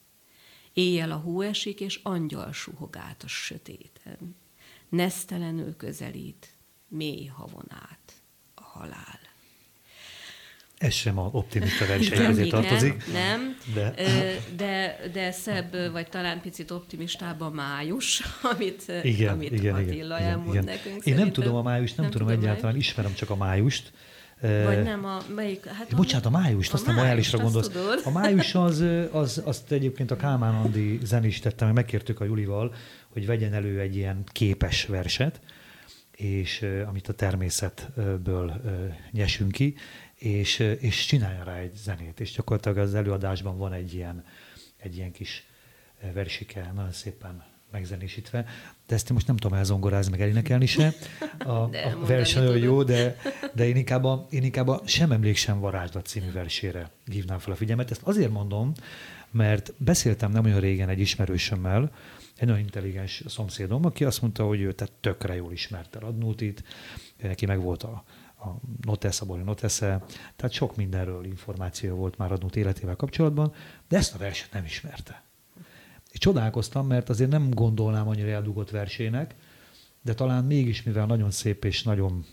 Éjjel a hó esik, és angyal suhog át a sötéten nesztelenül közelít, mély havon át a halál. Ez sem a optimista versenyhez tartozik. Nem, de. de, de szebb, vagy talán picit optimistább a május, amit, igen, amit igen, Attila igen, elmond igen. nekünk. Én szerintem. nem tudom a májust, nem, nem tudom, tudom egyáltalán, május. ismerem csak a májust. Vagy nem a, melyik? Hát a, Bocsánat, a májust, a azt a majálisra gondolsz. Tudod. A május az, az, azt egyébként a Kálmán Andi zenés tette, meg megkértük a Julival, hogy vegyen elő egy ilyen képes verset, és amit a természetből nyesünk ki, és, és csinálja rá egy zenét. És gyakorlatilag az előadásban van egy ilyen, egy ilyen kis versike, nagyon szépen megzenésítve, de ezt én most nem tudom elzongorázni, meg elénekelni se. A, a vers nagyon jó, de, de én, inkább a, én inkább a Sem emléksem varázslat című versére hívnám fel a figyelmet. Ezt azért mondom, mert beszéltem nem olyan régen egy ismerősömmel, egy nagyon intelligens szomszédom, aki azt mondta, hogy ő tehát tökre jól ismerte Radnótit, neki meg volt a, a Notessa, Bori Notessa, tehát sok mindenről információ volt már Radnót életével kapcsolatban, de ezt a verset nem ismerte. És csodálkoztam, mert azért nem gondolnám annyira eldugott versének, de talán mégis, mivel nagyon szép és nagyon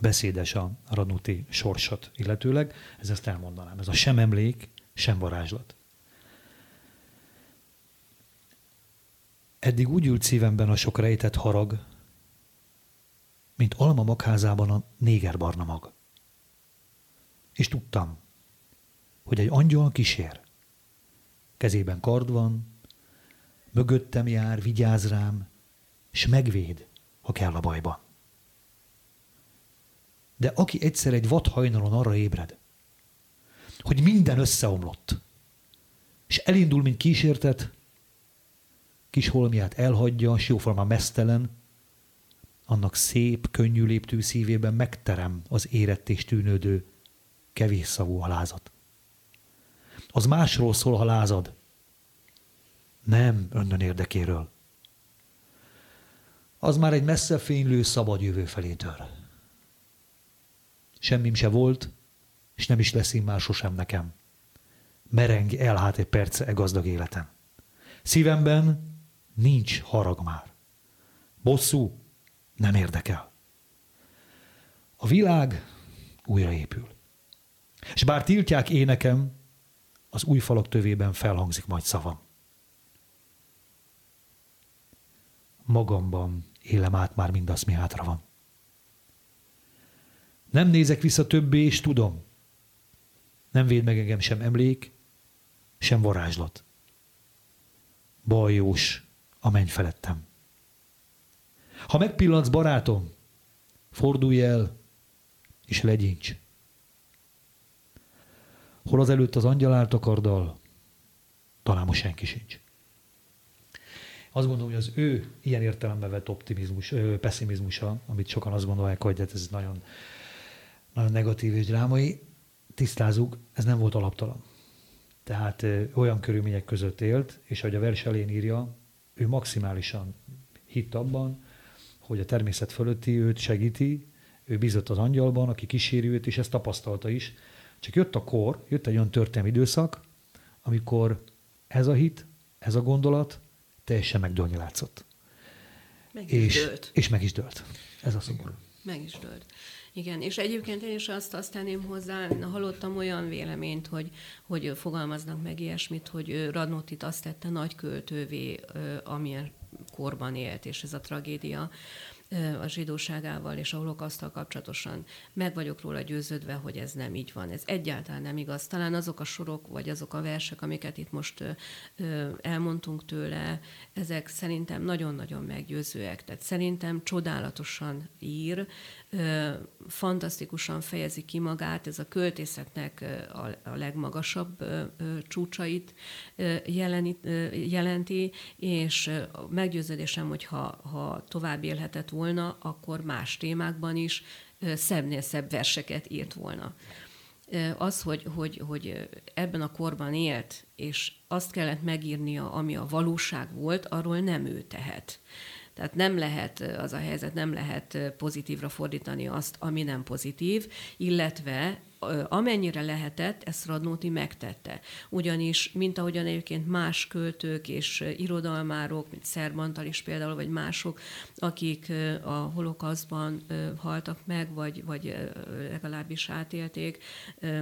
beszédes a Radnuti sorsot illetőleg, ez ezt elmondanám. Ez a sem emlék, sem varázslat. Eddig úgy ült szívemben a sok rejtett harag, mint alma magházában a néger barna mag. És tudtam, hogy egy angyal kísér. Kezében kard van, mögöttem jár, vigyáz rám, és megvéd, ha kell a bajban. De aki egyszer egy vadhajnalon arra ébred, hogy minden összeomlott, és elindul, mint kísértet, kis holmiát elhagyja, s jóformán mesztelen, annak szép, könnyű léptő szívében megterem az érett és tűnődő, kevés szavú halázat. Az másról szól, ha lázad, nem önnön érdekéről. Az már egy messze fénylő szabad jövő felé tör. Semmim se volt, és nem is lesz már sosem nekem. Mereng elhát egy perce e gazdag életem. Szívemben nincs harag már. Bosszú nem érdekel. A világ újraépül. És bár tiltják énekem, az új falak tövében felhangzik majd szavam. Magamban élem át már mindazt, mi hátra van. Nem nézek vissza többé, és tudom. Nem véd meg engem sem emlék, sem varázslat. Bajós a menny felettem. Ha megpillantsz, barátom, fordulj el, és legyincs. Hol az előtt az angyal állt a karddal, talán most senki sincs. Azt gondolom, hogy az ő ilyen értelemben vett optimizmus, pessimizmusa, amit sokan azt gondolják, hogy hát ez nagyon, nagyon negatív és drámai, tisztázunk, ez nem volt alaptalan. Tehát ö, olyan körülmények között élt, és ahogy a vers elén írja, ő maximálisan hitt abban, hogy a természet fölötti őt segíti, ő bízott az angyalban, aki kíséri őt, és ezt tapasztalta is. Csak jött a kor, jött egy olyan történelmi időszak, amikor ez a hit, ez a gondolat teljesen megdőlni látszott. Meg is és, dőlt. És meg is dőlt. Ez a szomorú. Meg is dőlt. Igen, és egyébként én is azt, azt tenném hozzá, hallottam olyan véleményt, hogy, hogy fogalmaznak meg ilyesmit, hogy Radnotit azt tette nagy költővé, amilyen korban élt, és ez a tragédia a zsidóságával és a holokasztal kapcsolatosan meg vagyok róla győződve, hogy ez nem így van. Ez egyáltalán nem igaz. Talán azok a sorok, vagy azok a versek, amiket itt most elmondtunk tőle, ezek szerintem nagyon-nagyon meggyőzőek. Tehát szerintem csodálatosan ír, fantasztikusan fejezi ki magát, ez a költészetnek a, legmagasabb csúcsait jelenti, és meggyőződésem, hogy ha, ha tovább élhetett volna, akkor más témákban is szebbnél szebb verseket írt volna. Az, hogy, hogy, hogy ebben a korban élt, és azt kellett megírnia, ami a valóság volt, arról nem ő tehet. Tehát nem lehet az a helyzet, nem lehet pozitívra fordítani azt, ami nem pozitív, illetve amennyire lehetett, ezt Radnóti megtette. Ugyanis, mint ahogyan egyébként más költők és irodalmárok, mint Szerbantal is például, vagy mások, akik a holokaszban haltak meg, vagy, vagy legalábbis átélték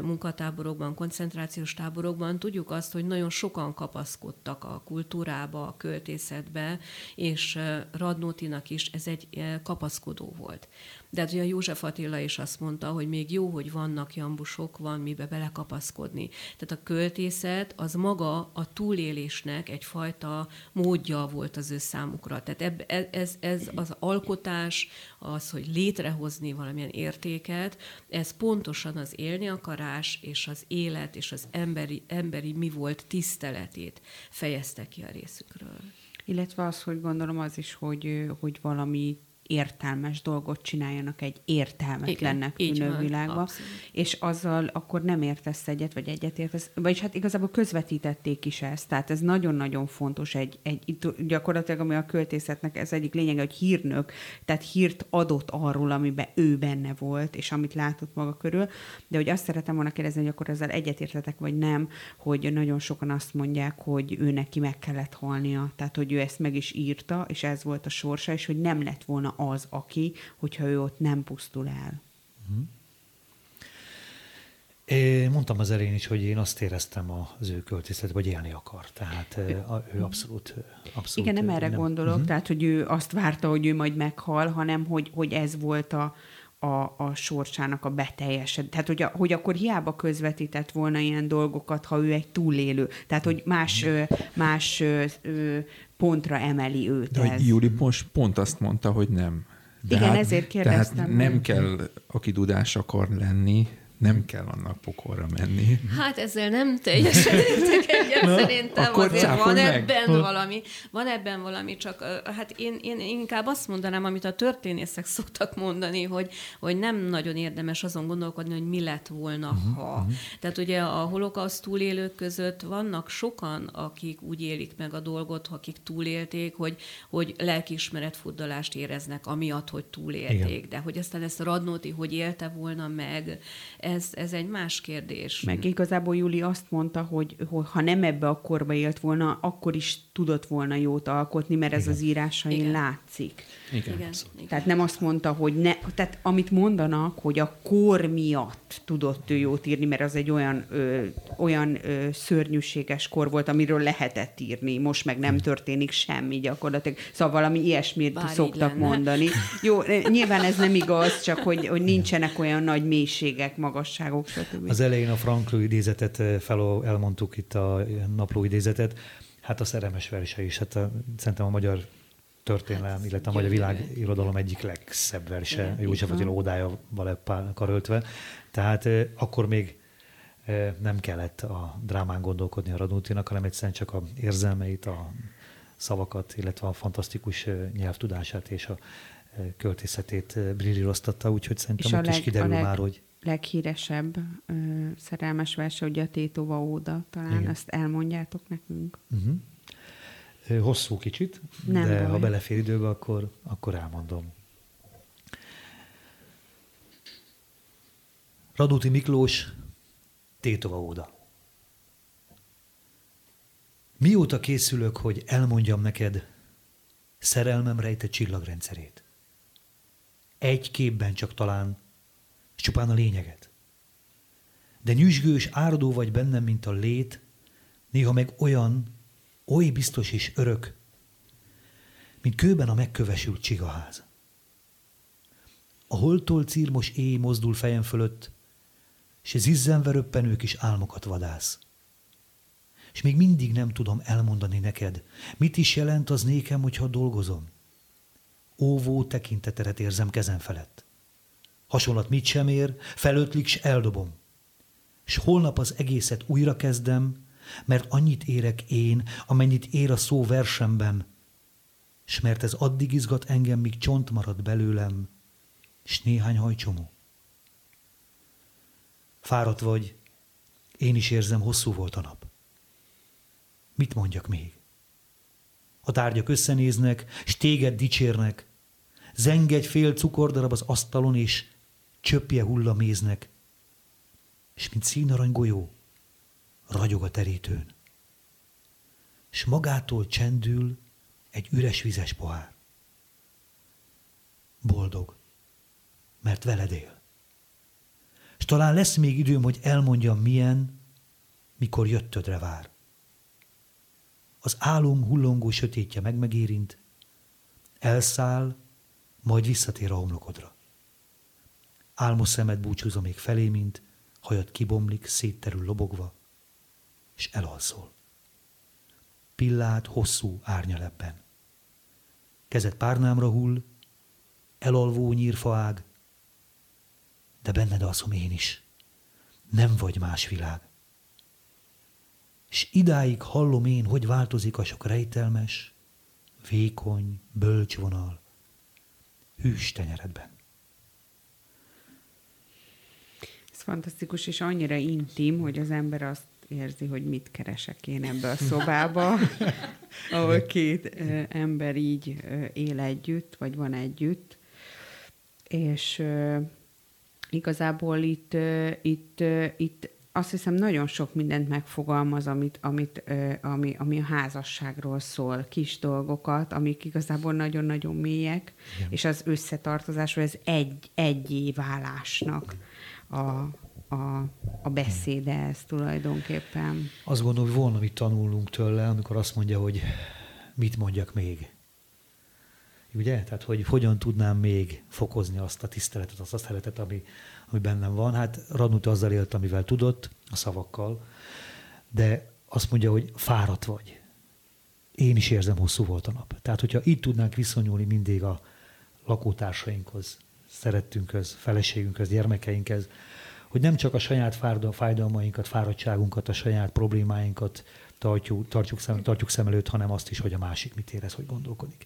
munkatáborokban, koncentrációs táborokban, tudjuk azt, hogy nagyon sokan kapaszkodtak a kultúrába, a költészetbe, és Radnótinak is ez egy kapaszkodó volt. De hát ugye József Attila is azt mondta, hogy még jó, hogy vannak jambusok, van mibe belekapaszkodni. Tehát a költészet az maga a túlélésnek egyfajta módja volt az ő számukra. Tehát eb, e, ez, ez az alkotás, az, hogy létrehozni valamilyen értéket, ez pontosan az élni akarás és az élet és az emberi, emberi mi volt tiszteletét fejezte ki a részükről. Illetve az, hogy gondolom az is, hogy, hogy valami értelmes dolgot csináljanak egy értelmetlennek tűnő világba, és azzal akkor nem értesz egyet, vagy egyet értesz, vagyis hát igazából közvetítették is ezt, tehát ez nagyon-nagyon fontos egy, egy gyakorlatilag, ami a költészetnek ez egyik lényege, hogy hírnök, tehát hírt adott arról, amiben ő benne volt, és amit látott maga körül, de hogy azt szeretem volna kérdezni, hogy akkor ezzel egyetértetek, vagy nem, hogy nagyon sokan azt mondják, hogy ő neki meg kellett halnia, tehát hogy ő ezt meg is írta, és ez volt a sorsa, és hogy nem lett volna az, aki, hogyha ő ott nem pusztul el. Én mondtam az elején is, hogy én azt éreztem az ő költészet, vagy élni akar. Tehát ő, ő abszolút, abszolút... Igen, nem erre nem. gondolok, uh-huh. tehát hogy ő azt várta, hogy ő majd meghal, hanem hogy, hogy ez volt a, a, a sorsának a beteljesed. Tehát, hogy, a, hogy akkor hiába közvetített volna ilyen dolgokat, ha ő egy túlélő. Tehát, hogy más, más pontra emeli őt De ez. Júli most pont azt mondta, hogy nem. De Igen, hát, ezért kérdeztem. Tehát nem kell, aki dudás akar lenni, nem kell annak pokolra menni. Hát ezzel nem teljesen értek egyet, Na, szerintem azért van meg. ebben ha. valami. Van ebben valami, csak hát én, én inkább azt mondanám, amit a történészek szoktak mondani, hogy, hogy nem nagyon érdemes azon gondolkodni, hogy mi lett volna, uh-huh, ha. Uh-huh. Tehát ugye a holokauszt túlélők között vannak sokan, akik úgy élik meg a dolgot, akik túlélték, hogy, hogy lelkiismeret fuddalást éreznek, amiatt, hogy túlélték. Igen. De hogy aztán ezt a Radnóti hogy élte volna meg, ez, ez egy más kérdés. Meg igazából Júli azt mondta, hogy, hogy ha nem ebbe a korba élt volna, akkor is tudott volna jót alkotni, mert ez Igen. az írásain Igen. látszik. Igen. Igen. Tehát nem azt mondta, hogy ne, tehát amit mondanak, hogy a kor miatt tudott ő jót írni, mert az egy olyan, ö, olyan ö, szörnyűséges kor volt, amiről lehetett írni, most meg nem történik semmi gyakorlatilag. Szóval valami ilyesmit Bár szoktak mondani. Jó, nyilván ez nem igaz, csak hogy, hogy nincsenek olyan nagy mélységek, magasságok, stb. Az elején a Frankló idézetet fel elmondtuk itt a napló idézetet, hát a szerelmes verse is. Hát a, szerintem a magyar történelem, hát, illetve a magyar világirodalom egyik legszebb verse, József Attila ódájával karöltve. Tehát akkor még nem kellett a drámán gondolkodni a Radnótinak, hanem egyszerűen csak a érzelmeit, a szavakat, illetve a fantasztikus nyelvtudását és a költészetét brillíroztatta, úgyhogy szerintem és ott leg, is kiderül leg, már, hogy... leghíresebb ö, szerelmes verse, ugye a Tétova Óda, talán Igen. ezt elmondjátok nekünk. Uh-huh. Hosszú kicsit, Nem de baj. ha belefér időbe, akkor, akkor elmondom. Radóti Miklós, Tétova óda. Mióta készülök, hogy elmondjam neked szerelmem rejtett csillagrendszerét? Egy képben csak talán, és csupán a lényeget. De nyüzsgős áradó vagy bennem, mint a lét, néha meg olyan, oly biztos és örök, mint kőben a megkövesült csigaház. A holtól círmos éj mozdul fejem fölött, és zizzenve röppenő kis álmokat vadász. És még mindig nem tudom elmondani neked, mit is jelent az nékem, hogyha dolgozom. Óvó tekinteteret érzem kezem felett. Hasonlat mit sem ér, felötlik, s eldobom. És holnap az egészet újra kezdem, mert annyit érek én, amennyit ér a szó versemben, s mert ez addig izgat engem, míg csont marad belőlem, s néhány hajcsomó. Fáradt vagy, én is érzem, hosszú volt a nap. Mit mondjak még? A tárgyak összenéznek, s téged dicsérnek, zeng egy fél cukordarab az asztalon, és csöppje hulla méznek, és mint színarany golyó, ragyog a terítőn. És magától csendül egy üres vizes pohár. Boldog, mert veled él. És talán lesz még időm, hogy elmondjam milyen, mikor jöttödre vár. Az álom hullongó sötétje meg megérint, elszáll, majd visszatér a homlokodra. Álmos szemed búcsúzom még felé, mint hajad kibomlik, szétterül lobogva, és elalszol. Pillát hosszú árnyalepben. Kezed párnámra hull, elalvó nyírfaág, de benned alszom én is. Nem vagy más világ. És idáig hallom én, hogy változik a sok rejtelmes, vékony, bölcs vonal, hűs tenyeredben. Ez fantasztikus, és annyira intim, hogy az ember azt érzi, hogy mit keresek én ebbe a szobába, ahol két ember így él együtt, vagy van együtt. És igazából itt, itt, itt azt hiszem nagyon sok mindent megfogalmaz, amit, amit, ami, ami a házasságról szól, kis dolgokat, amik igazából nagyon-nagyon mélyek, Igen. és az összetartozásról, ez egy, egyé válásnak a, a, a beszéde ez tulajdonképpen. Azt gondolom, hogy volna mit tanulnunk tőle, amikor azt mondja, hogy mit mondjak még. Ugye? Tehát, hogy hogyan tudnám még fokozni azt a tiszteletet, azt a szeretet, ami, ami bennem van. Hát Radnut azzal élt, amivel tudott, a szavakkal, de azt mondja, hogy fáradt vagy. Én is érzem, hosszú volt a nap. Tehát, hogyha itt tudnánk viszonyulni mindig a lakótársainkhoz, szerettünkhöz, feleségünkhöz, gyermekeinkhez, hogy nem csak a saját fájdalmainkat, fáradtságunkat, a saját problémáinkat tartjuk, tartjuk, szem, tartjuk szem előtt, hanem azt is, hogy a másik mit érez, hogy gondolkodik.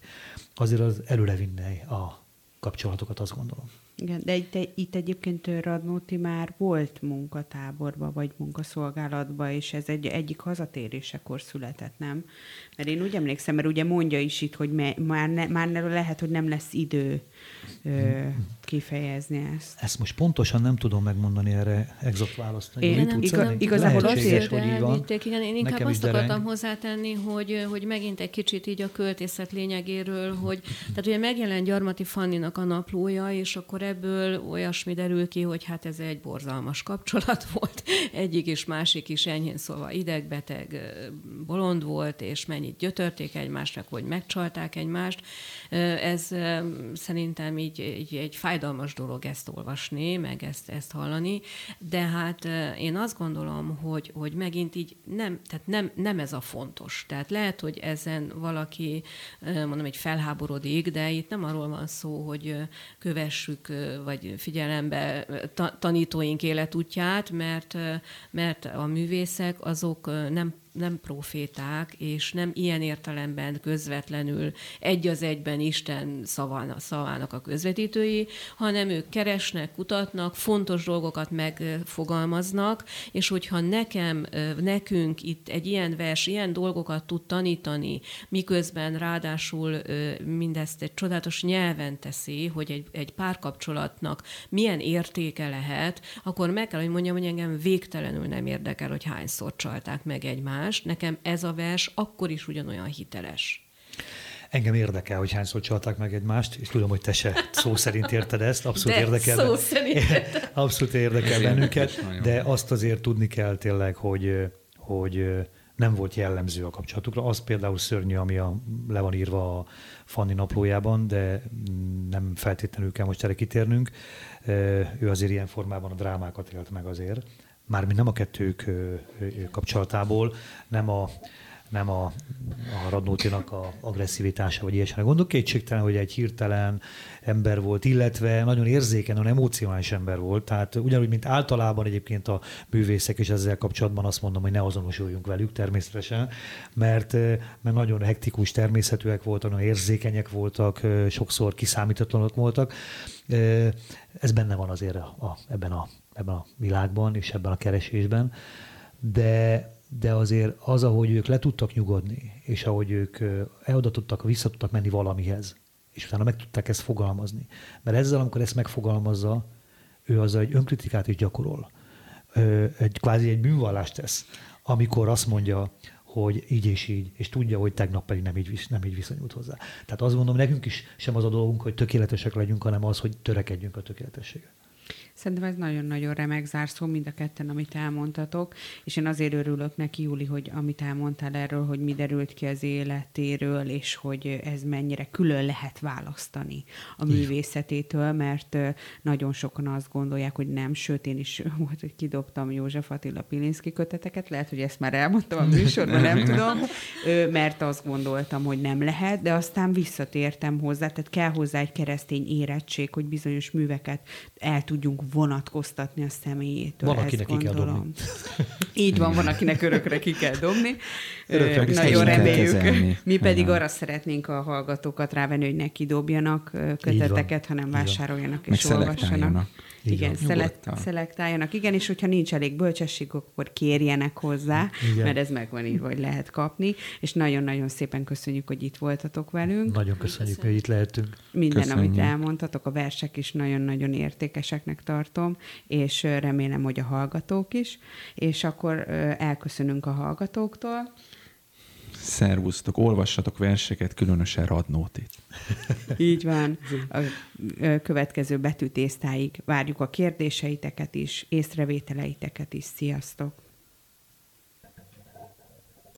Azért az előrevinne a kapcsolatokat, azt gondolom. Igen, de itt, itt egyébként Radnóti már volt munkatáborba, vagy munkaszolgálatba, és ez egy, egyik hazatérésekor született, nem? Mert én úgy emlékszem, mert ugye mondja is itt, hogy me, már, ne, már lehet, hogy nem lesz idő ö, kifejezni ezt. Ezt most pontosan nem tudom megmondani erre exakt választ. Én nem, igaz, igazából azért hogy így van. Igen, én inkább Nekem azt akartam hozzátenni, hogy, hogy megint egy kicsit így a költészet lényegéről, hogy tehát ugye megjelent Gyarmati Fanninak a naplója, és akkor ebből olyasmi derül ki, hogy hát ez egy borzalmas kapcsolat volt. Egyik és másik is enyhén szóval idegbeteg, bolond volt, és mennyit gyötörték egymásnak, hogy megcsalták egymást. Ez szerintem így, így egy fájdalmas dolog ezt olvasni, meg ezt, ezt hallani, de hát én azt gondolom, hogy, hogy megint így nem, tehát nem, nem ez a fontos. Tehát lehet, hogy ezen valaki, mondom, egy felháborodik, de itt nem arról van szó, hogy kövessük, vagy figyelembe tanítóink életútját, mert, mert a művészek azok nem nem proféták, és nem ilyen értelemben közvetlenül egy az egyben Isten szavának, szavának a közvetítői, hanem ők keresnek, kutatnak, fontos dolgokat megfogalmaznak, és hogyha nekem, nekünk itt egy ilyen vers, ilyen dolgokat tud tanítani, miközben ráadásul mindezt egy csodálatos nyelven teszi, hogy egy, egy párkapcsolatnak milyen értéke lehet, akkor meg kell, hogy mondjam, hogy engem végtelenül nem érdekel, hogy hányszor csalták meg egymást, más, nekem ez a vers akkor is ugyanolyan hiteles. Engem érdekel, hogy hányszor csalták meg egymást, és tudom, hogy te se szó szerint érted ezt, abszolút de érdekel. Szó szerint abszolút érdekel bennünket, de azt azért tudni kell tényleg, hogy, hogy nem volt jellemző a kapcsolatukra. Az például szörnyű, ami a, le van írva a Fanni naplójában, de nem feltétlenül kell most erre kitérnünk. Ő azért ilyen formában a drámákat élt meg azért mármint nem a kettők kapcsolatából, nem a, nem a, a Radnótinak a agresszivitása, vagy ilyesmire gondolok. Kétségtelen, hogy egy hirtelen ember volt, illetve nagyon érzékeny, nagyon emocionális ember volt. Tehát ugyanúgy, mint általában egyébként a művészek, és ezzel kapcsolatban azt mondom, hogy ne azonosuljunk velük természetesen, mert, mert nagyon hektikus természetűek voltak, nagyon érzékenyek voltak, sokszor kiszámítatlanok voltak. Ez benne van azért a, a, ebben a ebben a világban és ebben a keresésben, de, de azért az, ahogy ők le tudtak nyugodni, és ahogy ők eloda tudtak, vissza tudtak menni valamihez, és utána meg tudták ezt fogalmazni. Mert ezzel, amikor ezt megfogalmazza, ő azzal egy önkritikát is gyakorol. egy kvázi egy bűnvallást tesz, amikor azt mondja, hogy így és így, és tudja, hogy tegnap pedig nem így, nem így viszonyult hozzá. Tehát azt gondolom, nekünk is sem az a dolgunk, hogy tökéletesek legyünk, hanem az, hogy törekedjünk a tökéletességre. Szerintem ez nagyon-nagyon remek zárszó mind a ketten, amit elmondtatok, és én azért örülök neki, Júli, hogy amit elmondtál erről, hogy mi derült ki az életéről, és hogy ez mennyire külön lehet választani a művészetétől, mert nagyon sokan azt gondolják, hogy nem, sőt, én is volt, hogy kidobtam József Attila Pilinszki köteteket, lehet, hogy ezt már elmondtam a műsorban, nem tudom, mert azt gondoltam, hogy nem lehet, de aztán visszatértem hozzá, tehát kell hozzá egy keresztény érettség, hogy bizonyos műveket el tudjunk vonatkoztatni a személyétől. Van, akinek ki kell dobni. Így van, van, akinek örökre ki kell dobni. Örökre Nagyon reméljük. Mi pedig arra szeretnénk a hallgatókat rávenni, hogy ne kidobjanak köteteket, hanem vásároljanak és olvassanak. Igen, szelekt, szelektáljanak. Igen, és hogyha nincs elég bölcsesség, akkor kérjenek hozzá, Igen. mert ez meg van írva, hogy lehet kapni. És nagyon-nagyon szépen köszönjük, hogy itt voltatok velünk. Nagyon köszönjük, hogy itt lehetünk. Minden, köszönjük. amit elmondtatok, a versek is nagyon-nagyon értékeseknek tartom, és remélem, hogy a hallgatók is. És akkor elköszönünk a hallgatóktól. Szervusztok, olvassatok verseket, különösen Radnótit. Így van. A következő betűtésztáig várjuk a kérdéseiteket is, észrevételeiteket is. Sziasztok!